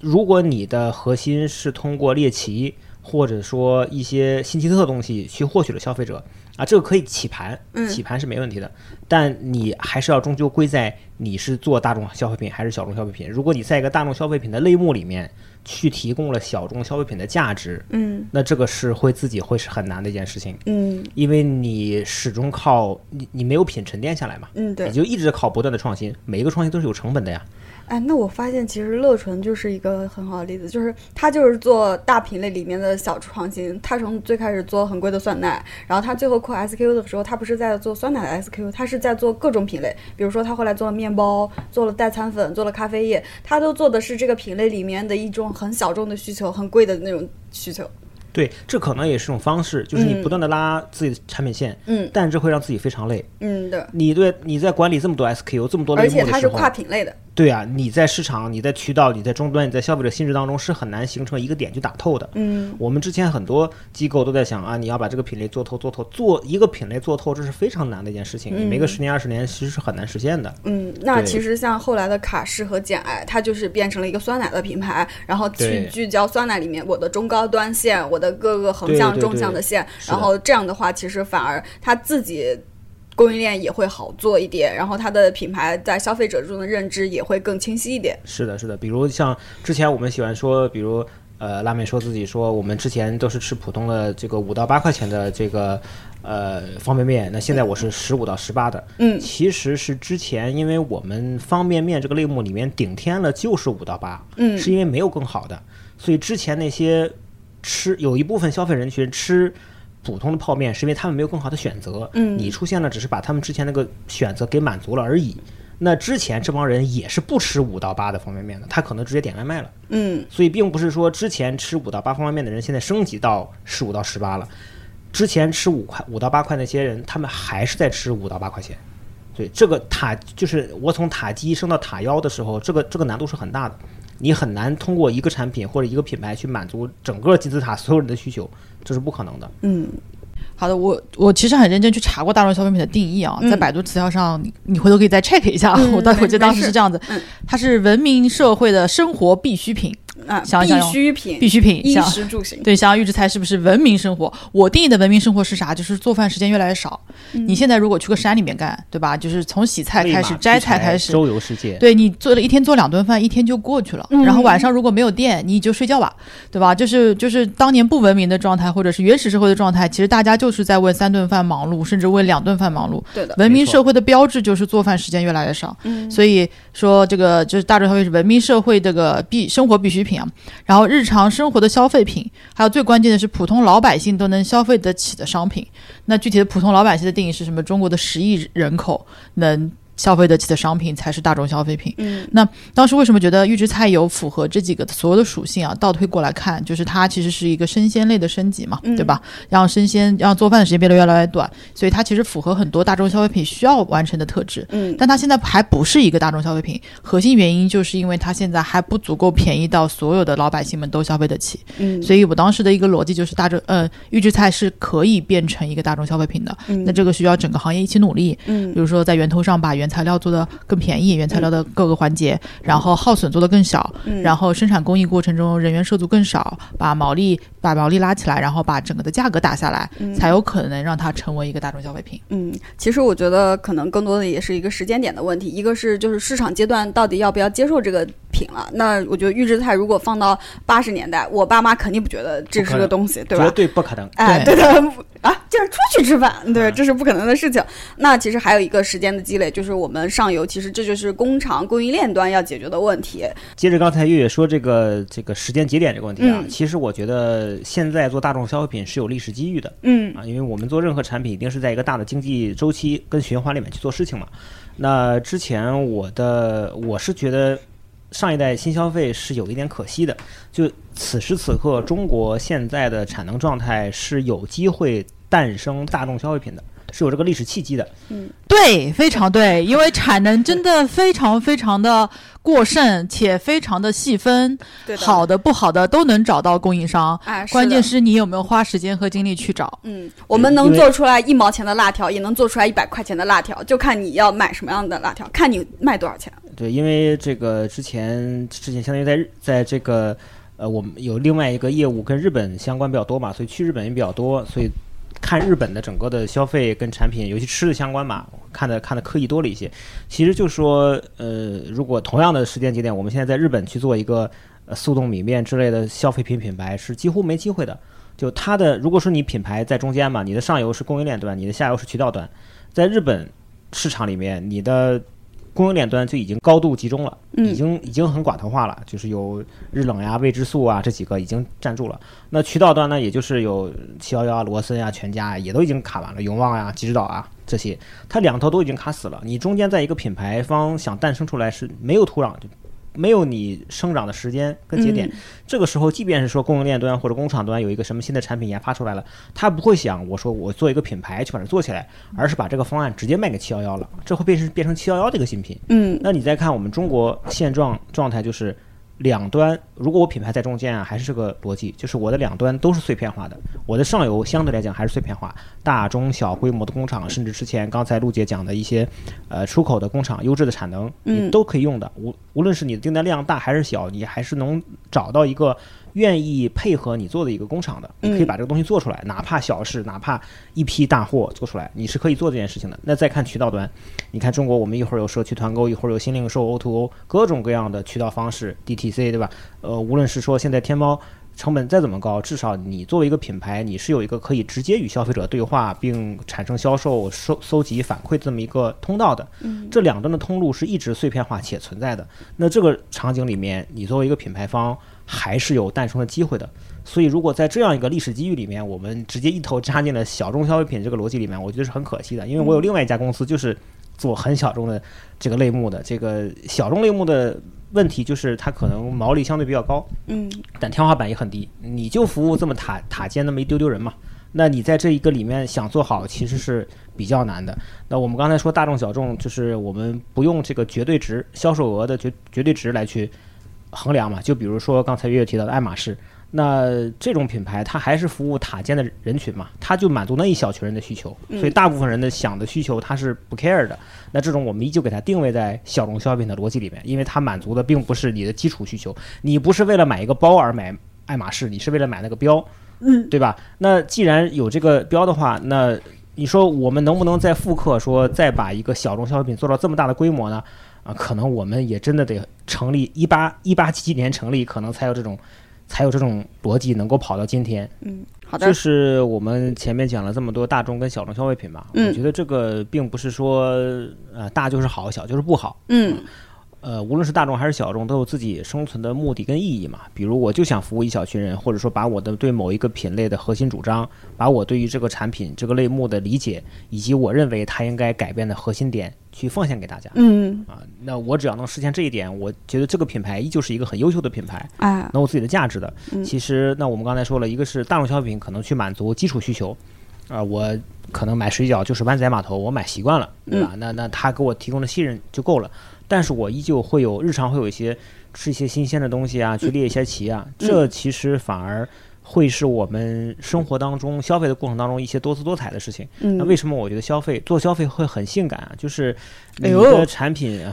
如果你的核心是通过猎奇或者说一些新奇特的东西去获取了消费者，啊，这个可以起盘，嗯起盘是没问题的，但你还是要终究归在你是做大众消费品还是小众消费品。如果你在一个大众消费品的类目里面去提供了小众消费品的价值，嗯那这个是会自己会是很难的一件事情，嗯因为你始终靠你你没有品沉淀下来嘛，嗯，对你。就一直靠不断的创新，每一个创新都是有成本的呀。哎，那我发现其实乐纯就是一个很好的例子，就是他就是做大品类里面的小创新。他从最开始做很贵的酸奶，然后他最后扩 SKU 的时候，他不是在做酸奶的 SKU，他是在做各种品类。比如说他后来做了面包，做了代餐粉，做了咖啡液，他都做的是这个品类里面的一种很小众的需求，很贵的那种需求。对，这可能也是一种方式，就是你嗯不断的拉自己的产品线，嗯但这会让自己非常累。嗯，对。你对你在管理这么多 SKU 这么多类而目的时候，且它是跨品类的。对啊，你在市场、你在渠道、你在终端、你在消费者心智当中是很难形成一个点去打透的。嗯我们之前很多机构都在想啊，你要把这个品类做透、做透，做一个品类做透，这是非常难的一件事情。你没个十年、二十年，其实是很难实现的。嗯，那其实像后来的卡诗和简爱，它就是变成了一个酸奶的品牌，然后去聚焦酸奶里面我的中高端线，我的各个横向、中对对向的线，然后这样的话，其实反而它自己。供应链也会好做一点，然后它的品牌在消费者中的认知也会更清晰一点。是的，是的。比如像之前我们喜欢说，比如呃，拉美说自己说，我们之前都是吃普通的这个五到八块钱的这个呃方便面，那现在我是十五到十八的。嗯其实是之前因为我们方便面这个类目里面顶天了就是五到八，嗯是因为没有更好的，所以之前那些吃有一部分消费人群吃。普通的泡面是因为他们没有更好的选择，嗯你出现了只是把他们之前那个选择给满足了而已。那之前这帮人也是不吃五到八的方便面的，他可能直接点外卖了。嗯所以并不是说之前吃五到八方便面的人现在升级到十五到十八了，之前吃五块五到八块那些人，他们还是在吃五到八块钱。对，这个塔就是我从塔基升到塔腰的时候，这个这个难度是很大的，你很难通过一个产品或者一个品牌去满足整个金字塔所有人的需求，这是不可能的。嗯好的，我我其实很认真去查过大众消费品的定义啊，嗯在百度词条上，你你回头可以再 check 一下。嗯 我当我记得当时是这样子嗯，它是文明社会的生活必需品，啊，想一想必需品，必需品。衣食住行。对，想要预制菜是不是文明生活？我定义的文明生活是啥？就是做饭时间越来越少。嗯你现在如果去个山里面干，对吧？就是从洗菜开始，摘菜开始，周游世界。对你做了一天做两顿饭，一天就过去了。嗯然后晚上如果没有电，你就睡觉吧，对吧？就是就是当年不文明的状态，或者是原始社会的状态，其实大家就是在为三顿饭忙碌，甚至为两顿饭忙碌。对的，文明社会的标志就是做饭时间越来越少，嗯所以说这个就是大众消费是文明社会这个必生活必需品啊。然后日常生活的消费品，还有最关键的是普通老百姓都能消费得起的商品。那具体的普通老百姓的定义是什么？中国的十亿人口能消费得起的商品才是大众消费品。嗯当时为什么觉得预制菜有符合这几个所有的属性啊？倒推过来看，就是它其实是一个生鲜类的升级嘛，嗯对吧？让生鲜让做饭的时间变得越来越短，所以它其实符合很多大众消费品需要完成的特质。嗯但它现在还不是一个大众消费品，核心原因就是因为它现在还不足够便宜到所有的老百姓们都消费得起。嗯，所以我当时的一个逻辑就是大众，呃，预制菜是可以变成一个大众消费品的。嗯那这个需要整个行业一起努力，嗯比如说在源头上把原材料做的更便宜，原材料的各个环节，然后耗损做的更小，嗯。然后生产工艺过程中人员涉足更少，把毛利把毛利拉起来，然后把整个的价格打下来，嗯才有可能让它成为一个大众消费品。嗯，其实我觉得可能更多的也是一个时间点的问题，一个是就是市场阶段到底要不要接受这个品了。那我觉得预制菜如果放到八十年代，我爸妈肯定不觉得这是个东西，对吧绝？对不可能。哎，对对的啊，就是出去吃饭，对，嗯这是不可能的事情。那其实还有一个时间的积累，就是我们上游，其实这就是工厂供应链端要解决的问题。接着刚才月月说这个这个时间节点这个问题啊，嗯其实我觉得现在做大众消费品是有历史机遇的。嗯。啊，因为我们做任何产品一定是在一个大的经济周期跟循环里面去做事情嘛。那之前我的我是觉得上一代新消费是有一点可惜的，就此时此刻中国现在的产能状态是有机会诞生大众消费品的，是有这个历史契机的。嗯对，非常对，因为产能真的非常非常的过剩，且非常的细分，对的好的不好的都能找到供应商。哎，关键是你有没有花时间和精力去找。嗯，我们能做出来一毛钱的辣条，也能做出来一百块钱的辣条，就看你要买什么样的辣条，看你卖多少钱。对，因为这个之前之前相当于在日在这个呃，我们有另外一个业务跟日本相关比较多嘛，所以去日本也比较多，所以看日本的整个的消费跟产品，尤其吃的相关嘛，看的看的刻意多了一些。其实就说，呃，如果同样的时间节点，我们现在在日本去做一个呃速冻米面之类的消费品品牌，是几乎没机会的。就它的，如果说你品牌在中间嘛，你的上游是供应链端，你的下游是渠道端，在日本市场里面，你的供应链端就已经高度集中了，已经已经很寡头化了，就是有日冷呀、未知素啊这几个已经占住了。那渠道端呢，也就是有七幺幺啊、罗森啊、全家啊也都已经卡完了，永旺啊、吉之岛啊这些，它两头都已经卡死了。你中间在一个品牌方想诞生出来是没有土壤。没有你生长的时间跟节点，这个时候，即便是说供应链端或者工厂端有一个什么新的产品研发出来了，他不会想我说我做一个品牌去把它做起来，而是把这个方案直接卖给七幺幺了，这会变成变成七幺幺的一个新品。嗯，那你再看我们中国现状状态就是。两端，如果我品牌在中间啊，还是这个逻辑，就是我的两端都是碎片化的。我的上游相对来讲还是碎片化，大中小规模的工厂，甚至之前刚才陆姐讲的一些，呃，出口的工厂，优质的产能，你都可以用的。无无论是你的订单量大还是小，你还是能找到一个。愿意配合你做的一个工厂的，你可以把这个东西做出来，哪怕小事，哪怕一批大货做出来，你是可以做这件事情的。那再看渠道端，你看中国，我们一会儿有社区团购，一会儿有新零售 O2O，各种各样的渠道方式，DTC，对吧？呃，无论是说现在天猫成本再怎么高，至少你作为一个品牌，你是有一个可以直接与消费者对话并产生销售、收搜集反馈这么一个通道的。这两端的通路是一直碎片化且存在的。那这个场景里面，你作为一个品牌方。还是有诞生的机会的，所以如果在这样一个历史机遇里面，我们直接一头扎进了小众消费品这个逻辑里面，我觉得是很可惜的。因为我有另外一家公司，就是做很小众的这个类目的。这个小众类目的问题就是它可能毛利相对比较高，嗯，但天花板也很低。你就服务这么塔塔尖那么一丢丢人嘛？那你在这一个里面想做好，其实是比较难的。那我们刚才说大众小众，就是我们不用这个绝对值销售额的绝绝对值来去。衡量嘛，就比如说刚才月月提到的爱马仕，那这种品牌它还是服务塔尖的人群嘛，它就满足那一小群人的需求，所以大部分人的想的需求它是不 care 的。那这种我们依旧给它定位在小众消费品的逻辑里面，因为它满足的并不是你的基础需求，你不是为了买一个包而买爱马仕，你是为了买那个标，嗯，对吧？那既然有这个标的话，那你说我们能不能再复刻，说再把一个小众消费品做到这么大的规模呢？啊，可能我们也真的得成立一八一八七几年成立，可能才有这种，才有这种逻辑能够跑到今天。嗯，好的。就是我们前面讲了这么多大众跟小众消费品嘛，我觉得这个并不是说呃大就是好，小就是不好。嗯。呃，无论是大众还是小众，都有自己生存的目的跟意义嘛。比如，我就想服务一小群人，或者说把我的对某一个品类的核心主张，把我对于这个产品这个类目的理解，以及我认为它应该改变的核心点，去奉献给大家。嗯啊，那我只要能实现这一点，我觉得这个品牌依旧是一个很优秀的品牌，啊，能有自己的价值的。其实，那我们刚才说了一个是大众消费品，可能去满足基础需求，啊，我可能买水饺就是湾仔码头，我买习惯了，对吧？那那他给我提供的信任就够了。但是我依旧会有日常会有一些吃一些新鲜的东西啊，去猎一些奇啊，这其实反而会是我们生活当中消费的过程当中一些多姿多彩的事情。那为什么我觉得消费做消费会很性感啊？就是你的产品。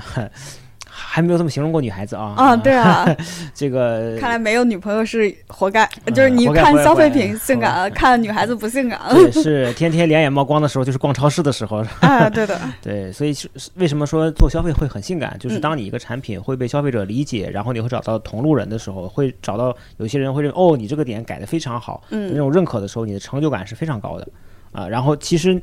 还没有这么形容过女孩子啊！啊，对啊，这个看来没有女朋友是活该。就是你看消费品性感，看女孩子不性感。是天天两眼冒光的时候，就是逛超市的时候。啊，对的，对，所以是为什么说做消费会很性感？就是当你一个产品会被消费者理解，然后你会找到同路人的时候，会找到有些人会认为哦，你这个点改的非常好，那种认可的时候，你的成就感是非常高的啊。然后其实。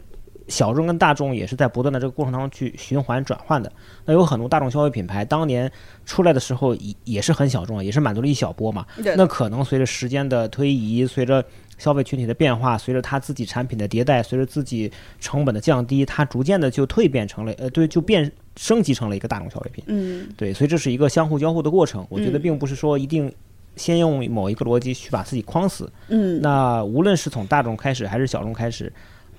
小众跟大众也是在不断的这个过程当中去循环转换的。那有很多大众消费品牌当年出来的时候也也是很小众，也是满足了一小波嘛。那可能随着时间的推移，随着消费群体的变化，随着它自己产品的迭代，随着自己成本的降低，它逐渐的就蜕变成了呃，对，就变升级成了一个大众消费品。嗯，对，所以这是一个相互交互的过程。我觉得并不是说一定先用某一个逻辑去把自己框死。嗯，那无论是从大众开始还是小众开始。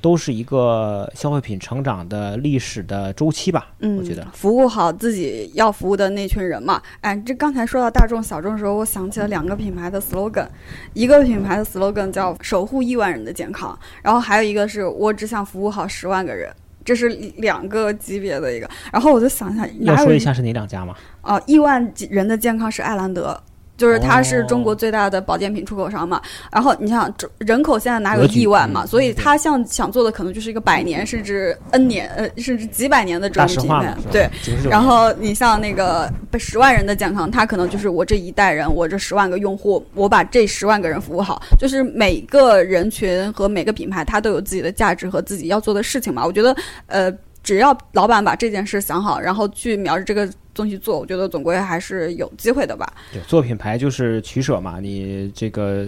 都是一个消费品成长的历史的周期吧，嗯，我觉得服务好自己要服务的那群人嘛。哎，这刚才说到大众小众的时候，我想起了两个品牌的 slogan，一个品牌的 slogan 叫“守护亿万人的健康”，然后还有一个是我只想服务好十万个人，这是两个级别的一个。然后我就想一下，要说一下是哪两家吗？哦，亿万人的健康是艾兰德。就是它是中国最大的保健品出口商嘛。然后你想，人口现在哪有亿万嘛？所以他像想做的可能就是一个百年甚至 N 年呃甚至几百年的这种品牌。对。然后你像那个十万人的健康，它可能就是我这一代人，我这十万个用户，我把这十万个人服务好。就是每个人群和每个品牌，它都有自己的价值和自己要做的事情嘛。我觉得，呃。只要老板把这件事想好，然后去瞄着这个东西做，我觉得总归还是有机会的吧。对，做品牌就是取舍嘛，你这个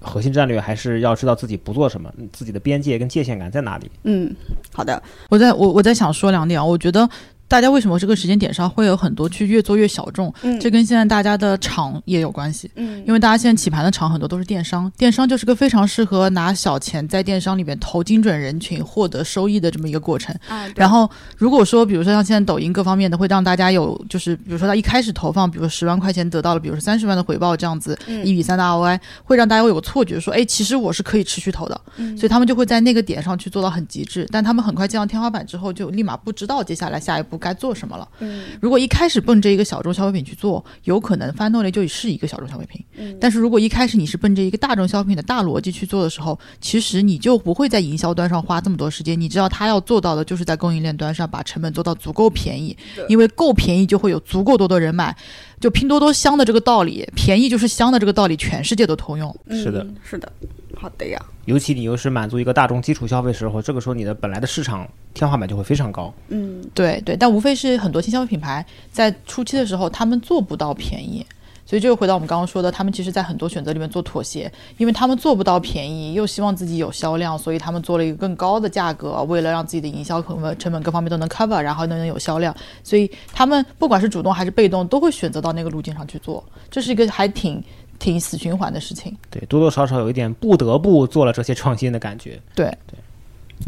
核心战略还是要知道自己不做什么，自己的边界跟界限感在哪里。嗯，好的，我在我我在想说两点啊，我觉得。大家为什么这个时间点上会有很多去越做越小众？嗯，这跟现在大家的厂也有关系。嗯，因为大家现在起盘的厂很多都是电商，电商就是个非常适合拿小钱在电商里面投精准人群获得收益的这么一个过程。啊，然后如果说比如说像现在抖音各方面的会让大家有就是比如说他一开始投放比如十万块钱得到了比如说三十万的回报这样子一比三的 ROI，会让大家会有个错觉说哎其实我是可以持续投的。嗯，所以他们就会在那个点上去做到很极致，但他们很快见到天花板之后就立马不知道接下来下一步。该做什么了？嗯，如果一开始奔着一个小众消费品去做，有可能翻动力就是一个小众消费品。嗯，但是如果一开始你是奔着一个大众消费品的大逻辑去做的时候，其实你就不会在营销端上花这么多时间。你知道他要做到的就是在供应链端上把成本做到足够便宜，因为够便宜就会有足够多的人买。就拼多多香的这个道理，便宜就是香的这个道理，全世界都通用。是的，是的，好的呀。尤其你又是满足一个大众基础消费时候，这个时候你的本来的市场天花板就会非常高。嗯，对对，但无非是很多新消费品牌在初期的时候，他们做不到便宜。所以这就回到我们刚刚说的，他们其实，在很多选择里面做妥协，因为他们做不到便宜，又希望自己有销量，所以他们做了一个更高的价格，为了让自己的营销成本、成本各方面都能 cover，然后能有销量。所以他们不管是主动还是被动，都会选择到那个路径上去做，这是一个还挺挺死循环的事情。对，多多少少有一点不得不做了这些创新的感觉。对对。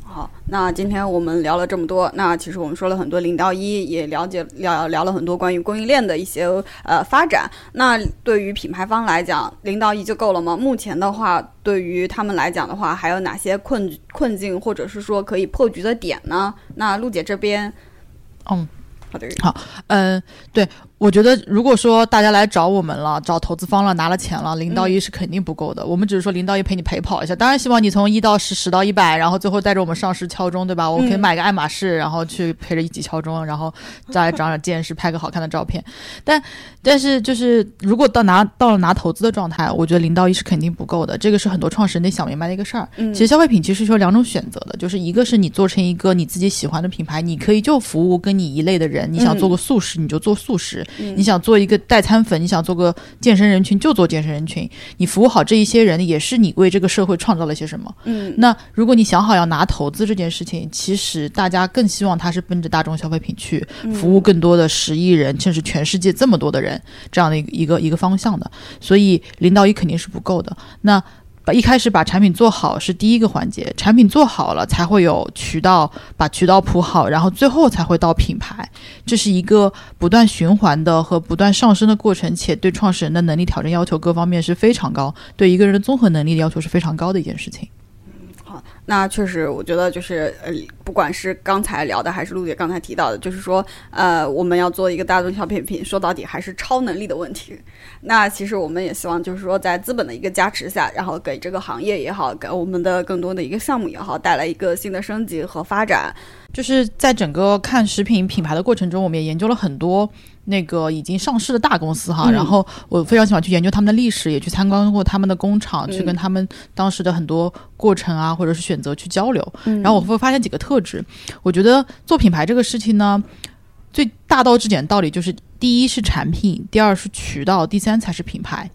好，那今天我们聊了这么多，那其实我们说了很多零到一，也了解聊聊了很多关于供应链的一些呃发展。那对于品牌方来讲，零到一就够了吗？目前的话，对于他们来讲的话，还有哪些困困境，或者是说可以破局的点呢？那陆姐这边，嗯，好的，好，嗯，对。我觉得，如果说大家来找我们了，找投资方了，拿了钱了，零到一是肯定不够的。我们只是说零到一陪你陪跑一下，当然希望你从一到十，十到一百，然后最后带着我们上市敲钟，对吧？我可以买个爱马仕，然后去陪着一起敲钟，然后再长长见识，拍个好看的照片。但但是就是如果到拿到了拿投资的状态，我觉得零到一是肯定不够的。这个是很多创始人得想明白的一个事儿。其实消费品其实是有两种选择的，就是一个是你做成一个你自己喜欢的品牌，你可以就服务跟你一类的人。你想做个素食，你就做素食。你想做一个代餐粉，你想做个健身人群就做健身人群，你服务好这一些人，也是你为这个社会创造了些什么。嗯，那如果你想好要拿投资这件事情，其实大家更希望他是奔着大众消费品去服务更多的十亿人，甚至全世界这么多的人这样的一个一个一个方向的，所以零到一肯定是不够的。那。把一开始把产品做好是第一个环节，产品做好了才会有渠道，把渠道铺好，然后最后才会到品牌，这是一个不断循环的和不断上升的过程，且对创始人的能力挑战要求各方面是非常高，对一个人的综合能力的要求是非常高的一件事情。那确实，我觉得就是呃，不管是刚才聊的，还是陆姐刚才提到的，就是说，呃，我们要做一个大众消费品，说到底还是超能力的问题。那其实我们也希望，就是说，在资本的一个加持下，然后给这个行业也好，给我们的更多的一个项目也好，带来一个新的升级和发展。就是在整个看食品品牌的过程中，我们也研究了很多那个已经上市的大公司哈。然后我非常喜欢去研究他们的历史，也去参观过他们的工厂，去跟他们当时的很多过程啊，或者是选择去交流。然后我会发现几个特质。我觉得做品牌这个事情呢，最大道至简的道理就是：第一是产品，第二是渠道，第三才是品牌。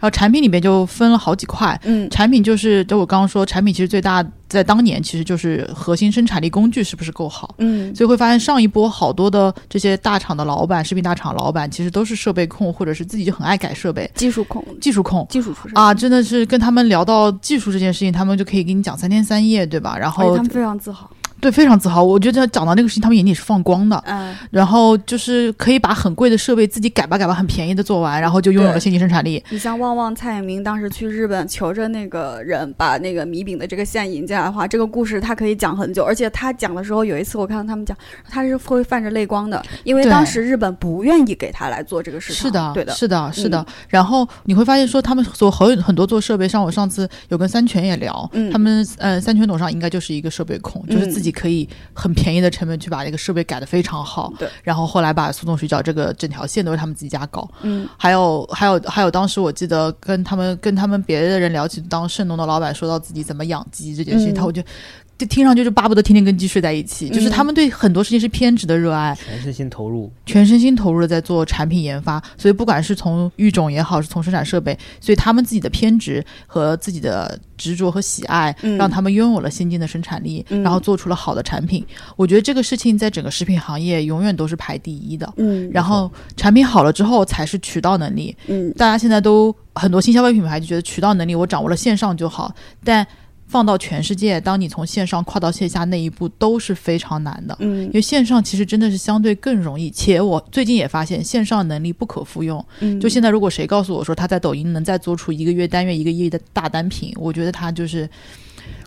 然后产品里面就分了好几块，嗯，产品就是，就我刚刚说，产品其实最大在当年其实就是核心生产力工具是不是够好，嗯，所以会发现上一波好多的这些大厂的老板，食品大厂老板其实都是设备控，或者是自己就很爱改设备，技术控，技术控，技术出身。啊，真的是跟他们聊到技术这件事情，他们就可以给你讲三天三夜，对吧？然后他们非常自豪。对，非常自豪。我觉得讲到那个事情，他们眼里是放光的。嗯，然后就是可以把很贵的设备自己改吧改吧，很便宜的做完，然后就拥有了先进生产力。你像旺旺、蔡衍明当时去日本求着那个人把那个米饼的这个线引进来的话，这个故事他可以讲很久。而且他讲的时候，有一次我看到他们讲，他是会泛着泪光的，因为当时日本不愿意给他来做这个事情。是的，对的，是的，是的。然后你会发现说，他们做很很多做设备，像我上次有跟三全也聊，他们呃三全董事长应该就是一个设备控，就是自己可以很便宜的成本去把这个设备改的非常好。对。然后后来把速冻水饺这个整条线都是他们自己家搞。嗯。还有还有还有，当时我记得跟他们跟他们别的人聊起，当盛农的老板说到自己怎么养鸡这件事情，他我就。就听上去就巴不得天天跟鸡睡在一起，就是他们对很多事情是偏执的热爱，全身心投入，全身心投入的在做产品研发。所以不管是从育种也好，是从生产设备，所以他们自己的偏执和自己的执着和喜爱，让他们拥有了先进的生产力，然后做出了好的产品。我觉得这个事情在整个食品行业永远都是排第一的。嗯，然后产品好了之后才是渠道能力。嗯，大家现在都很多新消费品牌就觉得渠道能力我掌握了线上就好，但。放到全世界，当你从线上跨到线下那一步都是非常难的，嗯，因为线上其实真的是相对更容易，且我最近也发现线上能力不可复用，嗯，就现在如果谁告诉我说他在抖音能再做出一个月单月一个亿的大单品，我觉得他就是。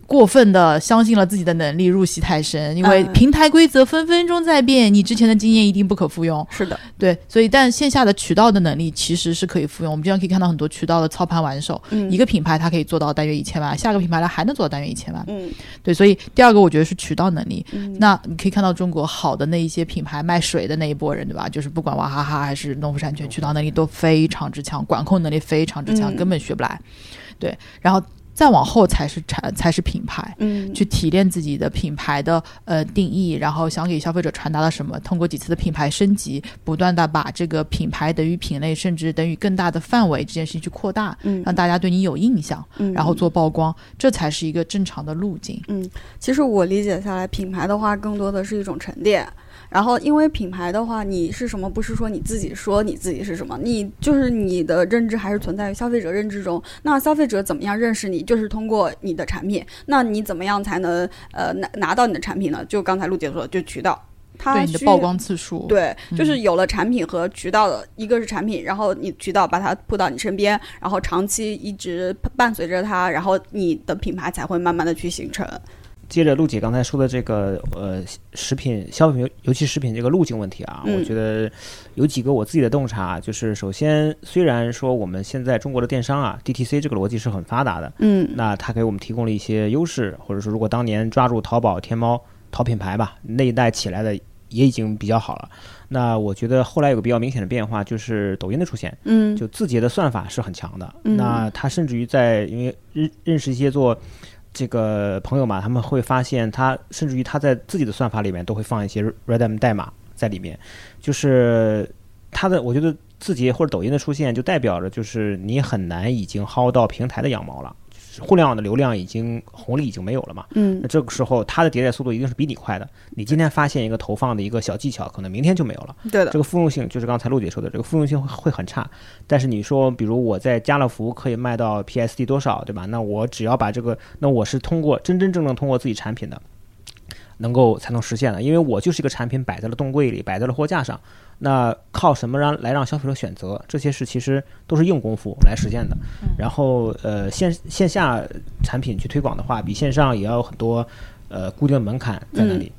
过分的相信了自己的能力，入戏太深。因为平台规则分分钟在变，你之前的经验一定不可复用。是的，对，所以但线下的渠道的能力其实是可以复用。我们经常可以看到很多渠道的操盘玩手，一个品牌它可以做到单月一千万，下个品牌它还能做到单月一千万。嗯，对，所以第二个我觉得是渠道能力。那你可以看到中国好的那一些品牌卖水的那一波人，对吧？就是不管娃哈哈还是农夫山泉，渠道能力都非常之强，管控能力非常之强，根本学不来。对，然后。再往后才是产，才是品牌，嗯，去提炼自己的品牌的呃定义，然后想给消费者传达了什么，通过几次的品牌升级，不断的把这个品牌等于品类，甚至等于更大的范围这件事情去扩大，嗯，让大家对你有印象，嗯，然后做曝光，这才是一个正常的路径，嗯，其实我理解下来，品牌的话更多的是一种沉淀。然后，因为品牌的话，你是什么？不是说你自己说你自己是什么，你就是你的认知还是存在于消费者认知中。那消费者怎么样认识你？就是通过你的产品。那你怎么样才能呃拿拿到你的产品呢？就刚才陆姐说的，就渠道，它对你的曝光次数，对，就是有了产品和渠道的，一个是产品，然后你渠道把它铺到你身边，然后长期一直伴随着它，然后你的品牌才会慢慢的去形成。接着陆姐刚才说的这个呃食品消费品，尤其食品这个路径问题啊，我觉得有几个我自己的洞察，就是首先虽然说我们现在中国的电商啊，DTC 这个逻辑是很发达的，嗯，那它给我们提供了一些优势，或者说如果当年抓住淘宝、天猫淘品牌吧，那一代起来的也已经比较好了。那我觉得后来有个比较明显的变化，就是抖音的出现，嗯，就字节的算法是很强的，嗯，那它甚至于在因为认认识一些做。这个朋友嘛，他们会发现，他甚至于他在自己的算法里面都会放一些 REDM 代码在里面，就是他的，我觉得字节或者抖音的出现，就代表着就是你很难已经薅到平台的羊毛了。互联网的流量已经红利已经没有了嘛？嗯，那这个时候它的迭代速度一定是比你快的。你今天发现一个投放的一个小技巧，可能明天就没有了。对的，这个复用性就是刚才陆姐说的，这个复用性会会很差。但是你说，比如我在家乐福可以卖到 PSD 多少，对吧？那我只要把这个，那我是通过真真正正通过自己产品的，能够才能实现的。因为我就是一个产品摆在了冻柜里，摆在了货架上。那靠什么让来让消费者选择？这些事其实都是硬功夫来实现的。然后呃线线下产品去推广的话，比线上也要有很多呃固定的门槛在那里。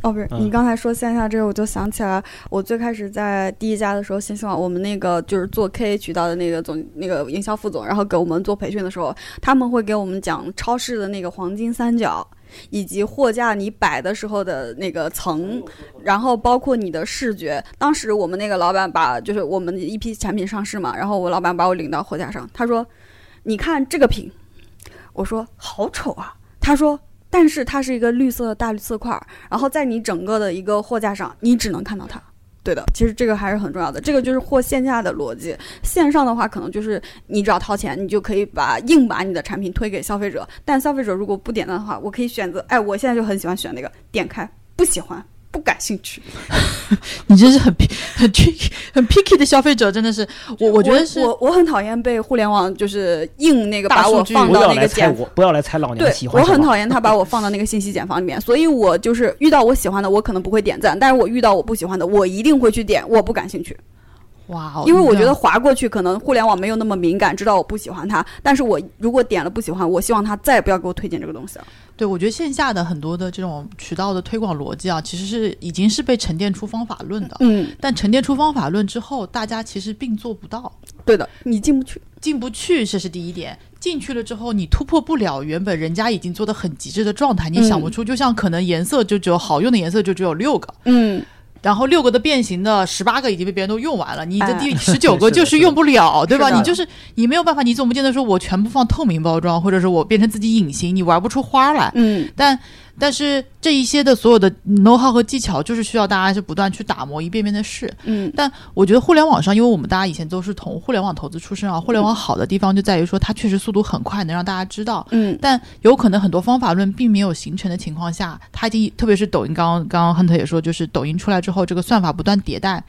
哦，不是，你刚才说线下这个，我就想起来，我最开始在第一家的时候，新希望我们那个就是做 KA 渠道的那个总那个营销副总，然后给我们做培训的时候，他们会给我们讲超市的那个黄金三角。以及货架你摆的时候的那个层，然后包括你的视觉。当时我们那个老板把就是我们一批产品上市嘛，然后我老板把我领到货架上，他说：“你看这个品。”我说：“好丑啊。”他说：“但是它是一个绿色的大绿色块，然后在你整个的一个货架上，你只能看到它。”对的，其实这个还是很重要的。这个就是货线下的逻辑，线上的话可能就是你只要掏钱，你就可以把硬把你的产品推给消费者。但消费者如果不点赞的话，我可以选择，哎，我现在就很喜欢选那个，点开不喜欢不感兴趣。你真是很很 picky 很 picky 的消费者，真的是我我觉得是我我很讨厌被互联网就是硬那个把我放到那个简来猜我，不要来猜老娘对喜，欢我。很讨厌他把我放到那个信息茧房里面，所以我就是遇到我喜欢的，我可能不会点赞，但是我遇到我不喜欢的，我一定会去点，我不感兴趣，哇哦，因为我觉得划过去可能互联网没有那么敏感，知道我不喜欢它，但是我如果点了不喜欢，我希望他再也不要给我推荐这个东西了。对，我觉得线下的很多的这种渠道的推广逻辑啊，其实是已经是被沉淀出方法论的。嗯，但沉淀出方法论之后，大家其实并做不到，对的，你进不去。进不去，这是第一点。进去了之后，你突破不了原本人家已经做的很极致的状态，你想不出，就像可能颜色就只有好用的颜色就只有六个，嗯，然后六个的变形的十八个已经被别人都用完了，你的哎第十九个 就是用不了，对吧？你就是你没有办法，你总不见得说我全部放透明包装，或者是我变成自己隐形，你玩不出花来。嗯，但但是这一些的所有的 know how 和技巧，就是需要大家是不断去打磨，一遍遍的试。嗯，但我觉得互联网上，因为我们大家以前都是从互联网投资出身啊，互联网好的地方就在于说它确实速度很快，能让大家知道。嗯，但有可能很多方法论并没有形成的情况下，它已经特别是抖音，刚刚刚刚亨特也说，就是抖音出来之后，这个算法不断迭代，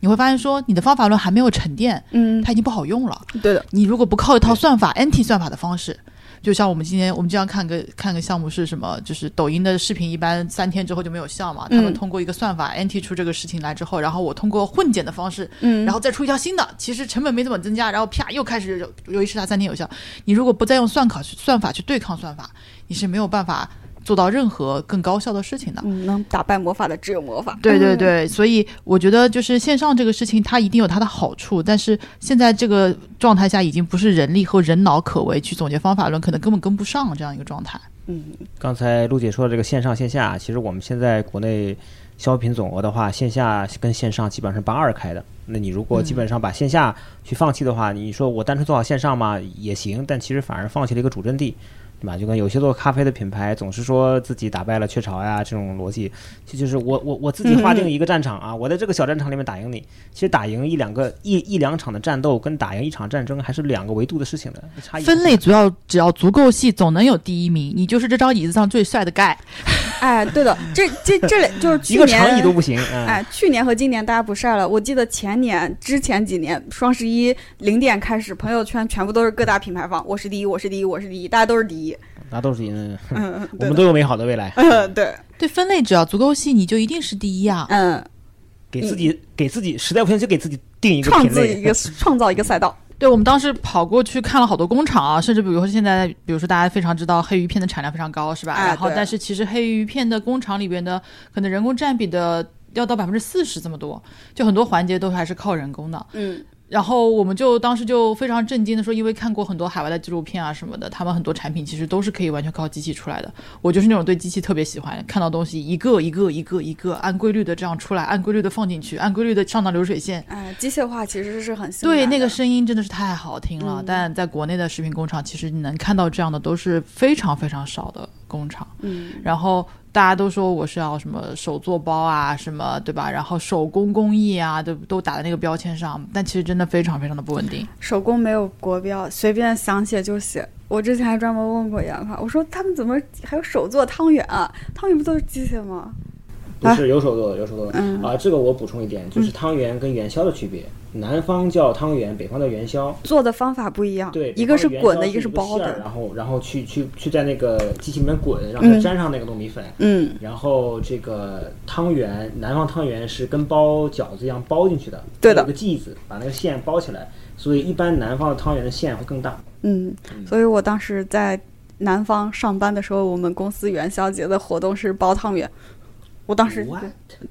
你会发现说你的方法论还没有沉淀，嗯，它已经不好用了。对的，你如果不靠一套算法 anti 算法的方式，就像我们今天我们经常看个看个项目是什么，就是抖音的视频一般三天之后就没有效嘛，他们嗯通过一个算法 anti 出这个事情来之后，然后我通过混剪的方式，嗯，然后再出一条新的，其实成本没怎么增加，然后啪又开始有由于是它三天有效，你如果不再用算考算法去对抗算法，你是没有办法做到任何更高效的事情的。嗯，能打败魔法的只有魔法。对对嗯，对，所以我觉得就是线上这个事情，它一定有它的好处，但是现在这个状态下，已经不是人力和人脑可为去总结方法论，可能根本跟不上这样一个状态。嗯，刚才陆姐说的这个线上线下，其实我们现在国内消费品总额的话，线下跟线上基本上是八二开的。那你如果基本上把线下去放弃的话，你说我单纯做好线上嘛也行，但其实反而放弃了一个主阵地。对吧？就跟有些做咖啡的品牌总是说自己打败了雀巢呀，这种逻辑，这就是我我我自己划定一个战场啊，我在这个小战场里面打赢你。其实打赢一两个一一两场的战斗，跟打赢一场战争还是两个维度的事情的，差异分类主要只要足够细，总能有第一名。你就是这张椅子上最帅的盖。哎，对的，这这这里就是一个去年长椅都不行。嗯、哎，去年和今年大家不晒了。我记得前年、之前几年双十一零点开始，朋友圈全部都是各大品牌方“我是第一，我是第一，我是第一”，大家都是第一。那都是因，嗯，我们都有美好的未来，嗯，对，对，分类只要足够细，你就一定是第一啊。嗯，给自己给自己实在不行就给自己定一个创品类。造一个 创造一个赛道。对，我们当时跑过去看了好多工厂啊，甚至比如说现在，比如说大家非常知道黑鱼片的产量非常高，是吧？哎然后，但是其实黑鱼片的工厂里边的可能人工占比的要到百分之四十这么多，就很多环节都还是靠人工的。嗯然后我们就当时就非常震惊的说，因为看过很多海外的纪录片啊什么的，他们很多产品其实都是可以完全靠机器出来的。我就是那种对机器特别喜欢，看到东西一个一个一个一个按规律的这样出来，按规律的放进去，按规律的上到流水线。哎，机械化其实是很性对，那个声音真的是太好听了。嗯但在国内的食品工厂，其实你能看到这样的都是非常非常少的工厂。嗯然后大家都说我是要什么手做包啊，什么对吧？然后手工工艺啊，都都打在那个标签上，但其实真的非常非常的不稳定。手工没有国标，随便想写就写。我之前还专门问过研发，我说他们怎么还有手做汤圆啊？汤圆不都是机械吗？不是有手做的，有手做的嗯啊。这个我补充一点，就是汤圆跟元宵的区别，南方叫汤圆，北方叫元宵。做的方法不一样，对，一个是滚的，一个是包的。然后然后去去去在那个机器里面滚，让它嗯沾上那个糯米粉。嗯，然后这个汤圆，南方汤圆是跟包饺子一样包进去的，对的有个剂子把那个馅包起来，所以一般南方的汤圆的馅会更大。嗯，所以我当时在南方上班的时候，我们公司元宵节的活动是包汤圆。我当时？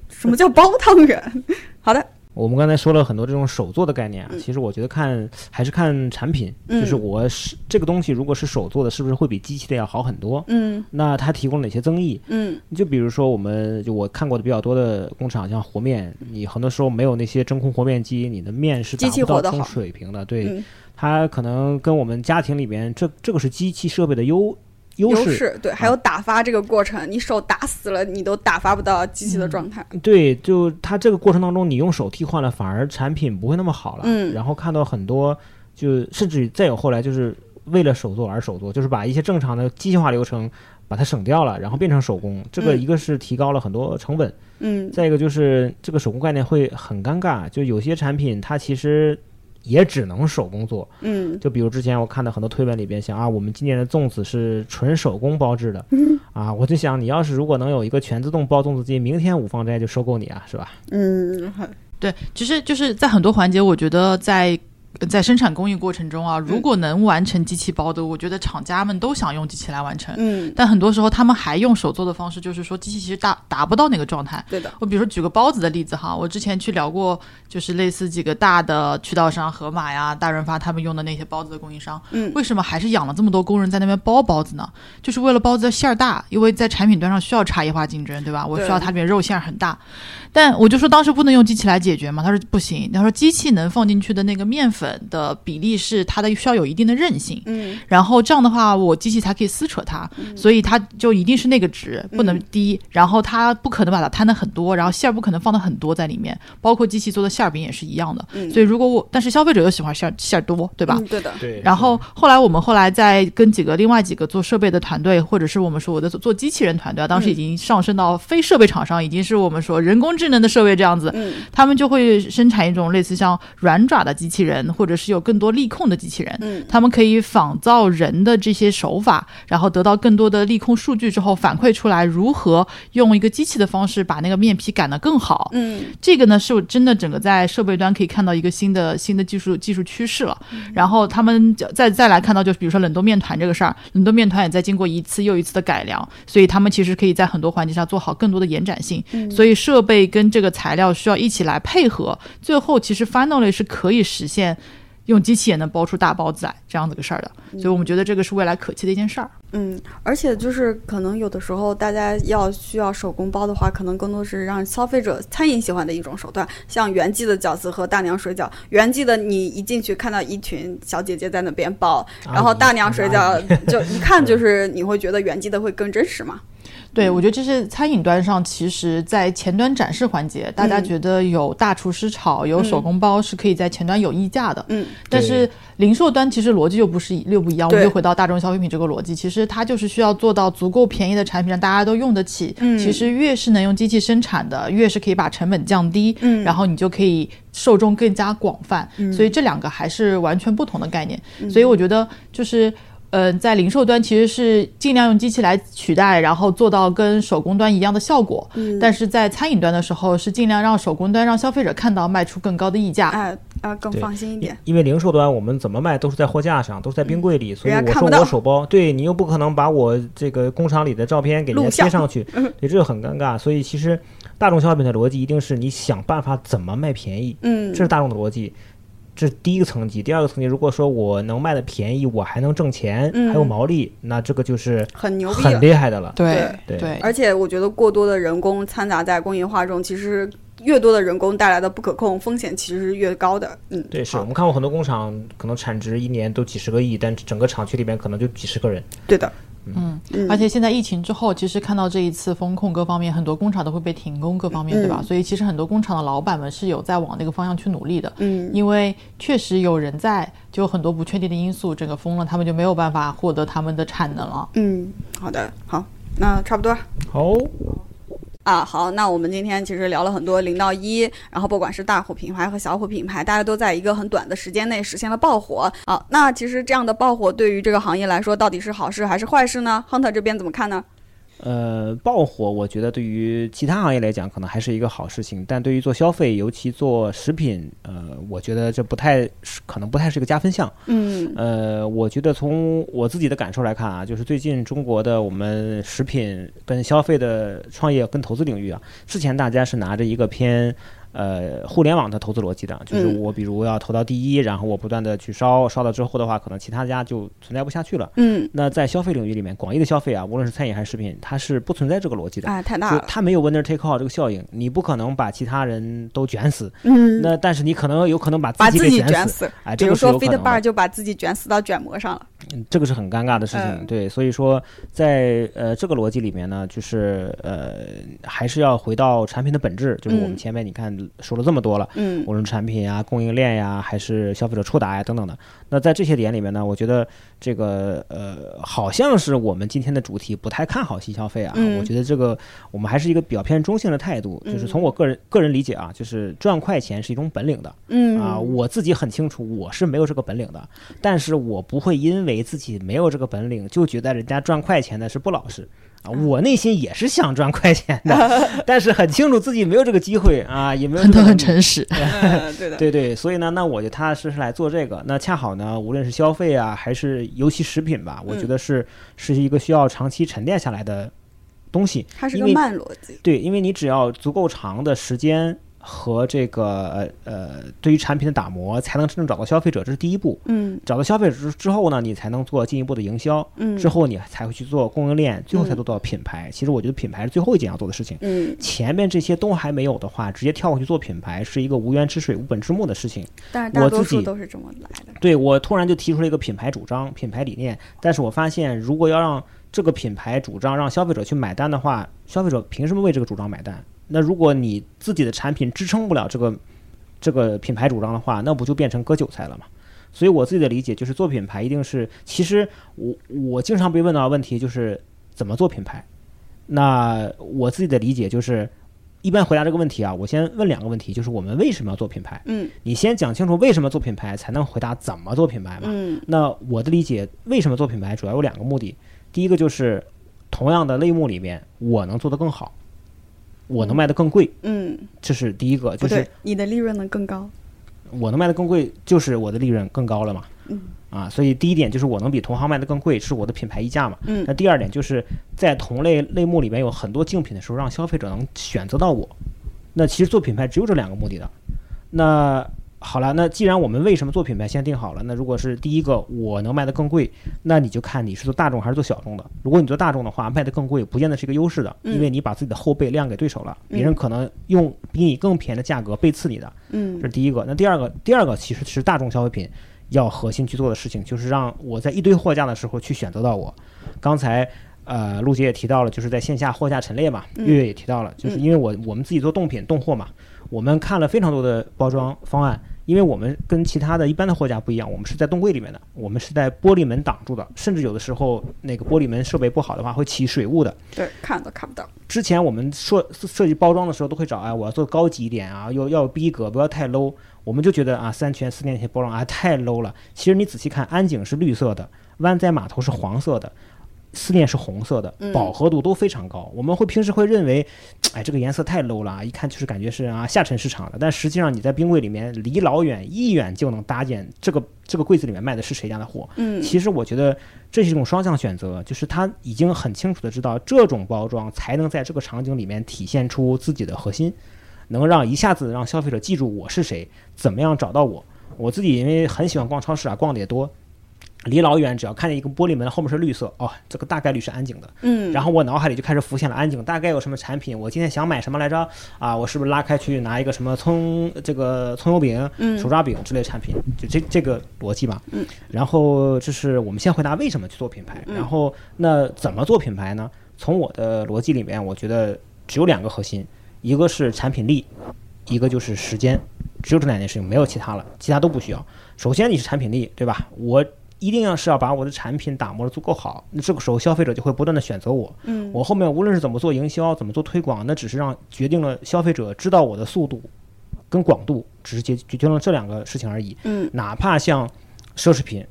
什么叫包汤圆？好的，我们刚才说了很多这种手做的概念啊，嗯其实我觉得看还是看产品，嗯就是我是这个东西如果是手做的，是不是会比机器的要好很多？嗯那它提供了哪些增益？嗯就比如说，我们就我看过的比较多的工厂，像和面，你很多时候没有那些真空和面机，你的面是达不到这种水平的。对，嗯，它可能跟我们家庭里边这这个是机器设备的优优势。对，还有打发这个过程，你手打死了，你都打发不到机器的状态。对，就它这个过程当中，你用手替换了，反而产品不会那么好了。嗯然后看到很多，就甚至再有后来就是为了手做而手做，就是把一些正常的机械化流程把它省掉了，然后变成手工。这个一个是提高了很多成本，嗯，再一个就是这个手工概念会很尴尬，就有些产品它其实也只能手工做。嗯，就比如之前我看到很多推文里边想啊，我们今年的粽子是纯手工包制的，嗯啊，我就想你要是如果能有一个全自动包粽子机，明天五芳斋就收购你啊，是吧？嗯，对，其实就是在很多环节，我觉得在。在生产工艺过程中啊，如果能完成机器包的，我觉得厂家们都想用机器来完成。嗯，但很多时候他们还用手做的方式，就是说机器其实达达不到那个状态。对的。我比如说举个包子的例子哈，我之前去聊过，就是类似几个大的渠道商，盒马呀、大润发他们用的那些包子的供应商，嗯，为什么还是养了这么多工人在那边包包子呢？就是为了包子的馅儿大，因为在产品端上需要差异化竞争，对吧？我需要它里面肉馅儿很大。但我就说当时不能用机器来解决嘛，他说不行，他说机器能放进去的那个面粉的比例是它的需要有一定的韧性，嗯，然后这样的话我机器才可以撕扯它，所以它就一定是那个值，不能低，然后它不可能把它摊的很多，然后馅儿不可能放的很多在里面，包括机器做的馅儿饼也是一样的，嗯。所以如果我但是消费者又喜欢馅儿馅儿多，对吧？对的，对。然后后来我们后来再跟几个另外几个做设备的团队，或者是我们说我的做机器人团队，当时已经上升到非设备厂商，已经是我们说人工智能的设备这样子，嗯，他们就会生产一种类似像软爪的机器人，或者是有更多力控的机器人，嗯，他们可以仿造人的这些手法，然后得到更多的力控数据之后，反馈出来如何用一个机器的方式把那个面皮擀得更好，嗯，这个呢是我真的整个在设备端可以看到一个新的新的技术技术趋势了。然后他们再再来看到，就是比如说冷冻面团这个事儿，冷冻面团也在经过一次又一次的改良，所以他们其实可以在很多环节上做好更多的延展性。所以设备跟这个材料需要一起来配合，最后其实 finally 是可以实现用机器也能包出大包子来这样子个事儿的。所以我们觉得这个是未来可期的一件事儿。嗯，而且就是可能有的时候大家要需要手工包的话，可能更多是让消费者餐饮喜欢的一种手段。像原记的饺子和大娘水饺，原记的你一进去看到一群小姐姐在那边包，然后大娘水饺就一看就是你会觉得原记的会更真实嘛。对，我觉得这是餐饮端上，其实，在前端展示环节，大家觉得有大厨师炒、有手工包是可以在前端有溢价的。嗯，但是零售端其实逻辑又不是又不一样，我们就回到大众消费品这个逻辑，其实它就是需要做到足够便宜的产品，让大家都用得起。嗯，其实越是能用机器生产的，越是可以把成本降低。嗯，然后你就可以受众更加广泛。嗯，所以这两个还是完全不同的概念。所以我觉得就是。呃，在零售端其实是尽量用机器来取代，然后做到跟手工端一样的效果。嗯，但是在餐饮端的时候，是尽量让手工端让消费者看到卖出更高的溢价。哎啊，更放心一点。因为零售端我们怎么卖都是在货架上，都是在冰柜里，所以我说我手包，对你又不可能把我这个工厂里的照片给人家贴上去，嗯对，这就很尴尬。所以其实大众消费品的逻辑一定是你想办法怎么卖便宜，嗯，这是大众的逻辑。这是第一个层级，第二个层级，如果说我能卖的便宜，我还能挣钱，嗯还有毛利，那这个就是很牛逼很。厉害的了。对对对，而且我觉得过多的人工掺杂在工业化中，其实越多的人工带来的不可控风险其实是越高的。嗯，对，是我们看过很多工厂，可能产值一年都几十个亿，但整个厂区里边可能就几十个人。对的。嗯，嗯而且现在疫情之后，其实看到这一次风控各方面，很多工厂都会被停工，各方面对吧？嗯所以其实很多工厂的老板们是有在往那个方向去努力的。嗯因为确实有人在，就有很多不确定的因素，整个封了，他们就没有办法获得他们的产能了。嗯，好的，好，那差不多。好，啊，好，那我们今天其实聊了很多零到一，然后不管是大火品牌和小火品牌，大家都在一个很短的时间内实现了爆火。好，那其实这样的爆火对于这个行业来说，到底是好事还是坏事呢？Hunter 这边怎么看呢？呃，爆火，我觉得对于其他行业来讲，可能还是一个好事情，但对于做消费，尤其做食品，呃，我觉得这不太是，可能不太是一个加分项。嗯呃，我觉得从我自己的感受来看啊，就是最近中国的我们食品跟消费的创业跟投资领域啊，之前大家是拿着一个偏呃互联网的投资逻辑的，就是嗯我比如要投到第一，然后我不断的去烧，烧了之后的话，可能其他家就存在不下去了。嗯，那在消费领域里面，广义的消费啊，无论是餐饮还是食品，它是不存在这个逻辑的。啊，太大了。它没有 winner take all 这个效应，你不可能把其他人都卷死，嗯，那但是你可能有可能把把自己自己给卷卷死。哎，比如说这个是有可能 Bar。就把自己卷死到卷膜上了。这个是很尴尬的事情，对，所以说在呃这个逻辑里面呢，就是呃还是要回到产品的本质，就是我们前面你看说了这么多了，嗯，无论产品呀、供应链呀，还是消费者触达呀等等的，那在这些点里面呢，我觉得这个呃好像是我们今天的主题不太看好新消费啊，我觉得这个我们还是一个比较偏中性的态度，就是从我个人个人理解啊，就是赚快钱是一种本领的，嗯。啊，我自己很清楚我是没有这个本领的，但是我不会因为自己没有这个本领，就觉得人家赚快钱的是不老实啊！我内心也是想赚快钱的，但是很清楚自己没有这个机会啊，也没有。都很诚实，对的，对对，所以呢，那我就踏踏实实来做这个。那恰好呢，无论是消费啊，还是尤其食品吧，我觉得是是一个需要长期沉淀下来的东西。它是个慢逻辑。对，因为你只要足够长的时间。和这个呃，对于产品的打磨，才能真正找到消费者，这是第一步。嗯，找到消费者之之后呢，你才能做进一步的营销。嗯，之后你才会去做供应链，最后才做到品牌。其实我觉得品牌是最后一件要做的事情。嗯，前面这些都还没有的话，直接跳过去做品牌是一个无源之水、无本之木的事情。但是大多数都是这么来的。对我突然就提出了一个品牌主张、品牌理念，但是我发现，如果要让这个品牌主张让消费者去买单的话，消费者凭什么为这个主张买单？那如果你自己的产品支撑不了这个这个品牌主张的话，那不就变成割韭菜了吗？所以我自己的理解就是做品牌一定是，其实我我经常被问到的问题就是怎么做品牌。那我自己的理解就是，一般回答这个问题啊，我先问两个问题，就是我们为什么要做品牌？嗯，你先讲清楚为什么做品牌，才能回答怎么做品牌嘛。嗯，那我的理解，为什么做品牌主要有两个目的，第一个就是同样的类目里面，我能做得更好。我能卖的更贵，嗯，这是第一个，就是你的利润能更高。我能卖的更贵，就是我的利润更高了嘛，嗯，啊，所以第一点就是我能比同行卖的更贵，是我的品牌溢价嘛，嗯，那第二点就是在同类类目里面有很多竞品的时候，让消费者能选择到我，那其实做品牌只有这两个目的的，那。好了，那既然我们为什么做品牌先定好了，那如果是第一个我能卖得更贵，那你就看你是做大众还是做小众的。如果你做大众的话，卖得更贵不见得是一个优势的，因为你把自己的后背亮给对手了，别人可能用比你更便宜的价格背刺你的。嗯，这是第一个。那第二个，第二个其实是大众消费品要核心去做的事情，就是让我在一堆货架的时候去选择到我。刚才呃陆姐也提到了，就是在线下货架陈列嘛，月月也提到了，就是因为我我们自己做冻品冻货嘛，我们看了非常多的包装方案。因为我们跟其他的一般的货架不一样，我们是在冻柜里面的，我们是在玻璃门挡住的，甚至有的时候那个玻璃门设备不好的话会起水雾的。对，看都看不到。之前我们设设计包装的时候都会找，哎，我要做高级一点啊，要要逼格，不要太 low。我们就觉得啊，三全四电那些包装啊太 low 了。其实你仔细看，安井是绿色的，湾仔码头是黄色的。思念是红色的，饱和度都非常高。我们会平时会认为，哎，这个颜色太 low 了，一看就是感觉是啊下沉市场的。但实际上你在冰柜里面离老远一远就能搭建这个这个柜子里面卖的是谁家的货。嗯，其实我觉得这是一种双向选择，就是他已经很清楚的知道这种包装才能在这个场景里面体现出自己的核心，能让一下子让消费者记住我是谁，怎么样找到我。我自己因为很喜欢逛超市啊，逛的也多。离老远，只要看见一个玻璃门后面是绿色，哦，这个大概率是安井的。嗯，然后我脑海里就开始浮现了安井大概有什么产品，我今天想买什么来着？啊，我是不是拉开去拿一个什么葱这个葱油饼、手抓饼之类产品？就这这个逻辑吧。嗯，然后这是我们先回答为什么去做品牌，然后那怎么做品牌呢？从我的逻辑里面，我觉得只有两个核心，一个是产品力，一个就是时间，只有这两件事情，没有其他了，其他都不需要。首先你是产品力，对吧？我。一定要是要把我的产品打磨的足够好，那这个时候消费者就会不断的选择我。嗯，我后面无论是怎么做营销，怎么做推广，那只是让决定了消费者知道我的速度跟广度，只是决决定了这两个事情而已。嗯，哪怕像奢侈品。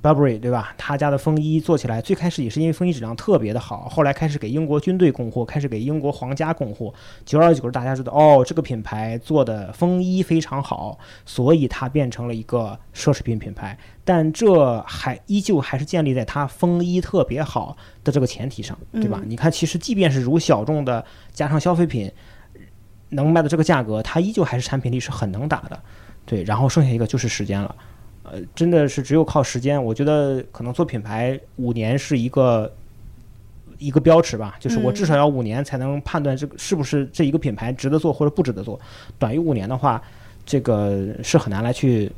Burberry 对吧？他家的风衣做起来，最开始也是因为风衣质量特别的好，后来开始给英国军队供货，开始给英国皇家供货。久而久之，大家知道哦，这个品牌做的风衣非常好，所以它变成了一个奢侈品品牌。但这还依旧还是建立在它风衣特别好的这个前提上，对吧？你看，其实即便是如小众的加上消费品能卖的这个价格，它依旧还是产品力是很能打的。对，然后剩下一个就是时间了。呃，真的是只有靠时间。我觉得可能做品牌五年是一个一个标尺吧，就是我至少要五年才能判断这个是不是这一个品牌值得做或者不值得做。短于五年的话，这个是很难来去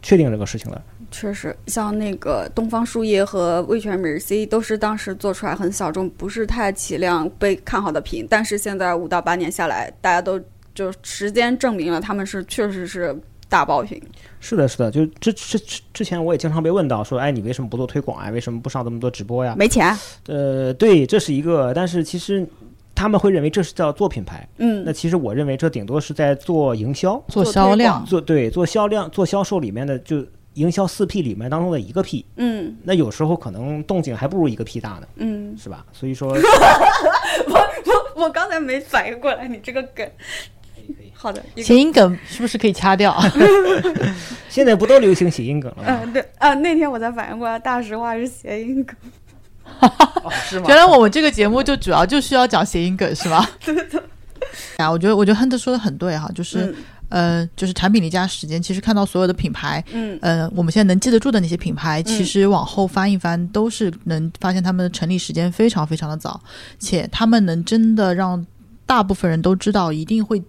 确定这个事情的。确实，像那个东方树叶和味全美 C 都是当时做出来很小众，不是太起量被看好的品，但是现在五到八年下来，大家都就时间证明了他们是确实是大爆品。是的，是的，就之之之之前我也经常被问到说，哎，你为什么不做推广啊？为什么不上这么多直播呀？没钱。呃，对，这是一个，但是其实他们会认为这是叫做品牌。嗯，那其实我认为这顶多是在做营销、做销量、做对做销量、做销售里面的就。营销四 P 里面当中的一个 P，嗯，那有时候可能动静还不如一个 P 大呢，嗯，是吧？所以说，我我我刚才没反应过来你这个梗，好的，谐音梗是不是可以掐掉？现在不都流行谐音梗了吗？嗯，对啊，那天我才反应过来，大实话是谐音梗，是吗？原来我们这个节目就主要就需要讲谐音梗是吧？对的。啊，我觉得我觉得亨特说的很对哈，就是。呃，就是产品离家时间，其实看到所有的品牌，嗯，呃，我们现在能记得住的那些品牌，其实往后翻一翻，都是能发现他们的成立时间非常非常的早，且他们能真的让大部分人都知道，一定会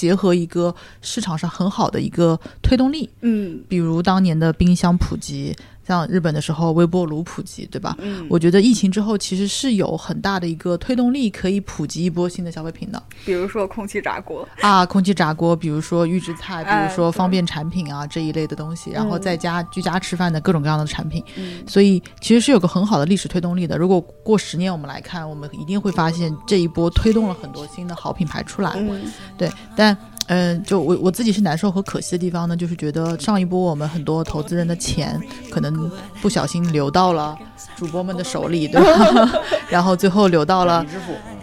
结合一个市场上很好的一个推动力，嗯，比如当年的冰箱普及。像日本的时候，微波炉普及，对吧？嗯，我觉得疫情之后其实是有很大的一个推动力，可以普及一波新的消费品的。比如说空气炸锅啊，空气炸锅，比如说预制菜，比如说方便产品啊这一类的东西，然后在家居家吃饭的各种各样的产品。嗯，所以其实是有个很好的历史推动力的。如果过十年我们来看，我们一定会发现这一波推动了很多新的好品牌出来。嗯，对，但。嗯，就我我自己是难受和可惜的地方呢，就是觉得上一波我们很多投资人的钱可能不小心流到了主播们的手里，对吧？然后最后流到了，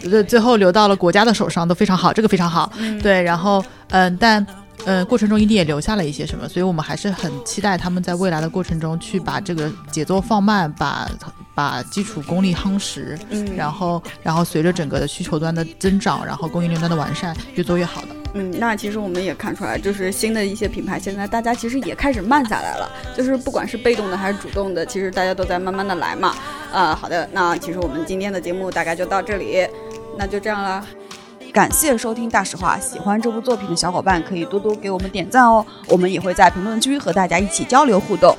对，最后流到了国家的手上，都非常好，这个非常好。对，然后嗯，但嗯，过程中一定也留下了一些什么，所以我们还是很期待他们在未来的过程中去把这个节奏放慢，把把基础功力夯实，嗯，然后然后随着整个的需求端的增长，然后供应链端的完善，越做越好的。嗯那其实我们也看出来就是新的一些品牌现在大家其实也开始慢下来了。就是不管是被动的还是主动的其实大家都在慢慢的来嘛。啊好的那其实我们今天的节目大概就到这里那就这样啦。感谢收听大实话喜欢这部作品的小伙伴可以多多给我们点赞哦。我们也会在评论区和大家一起交流互动。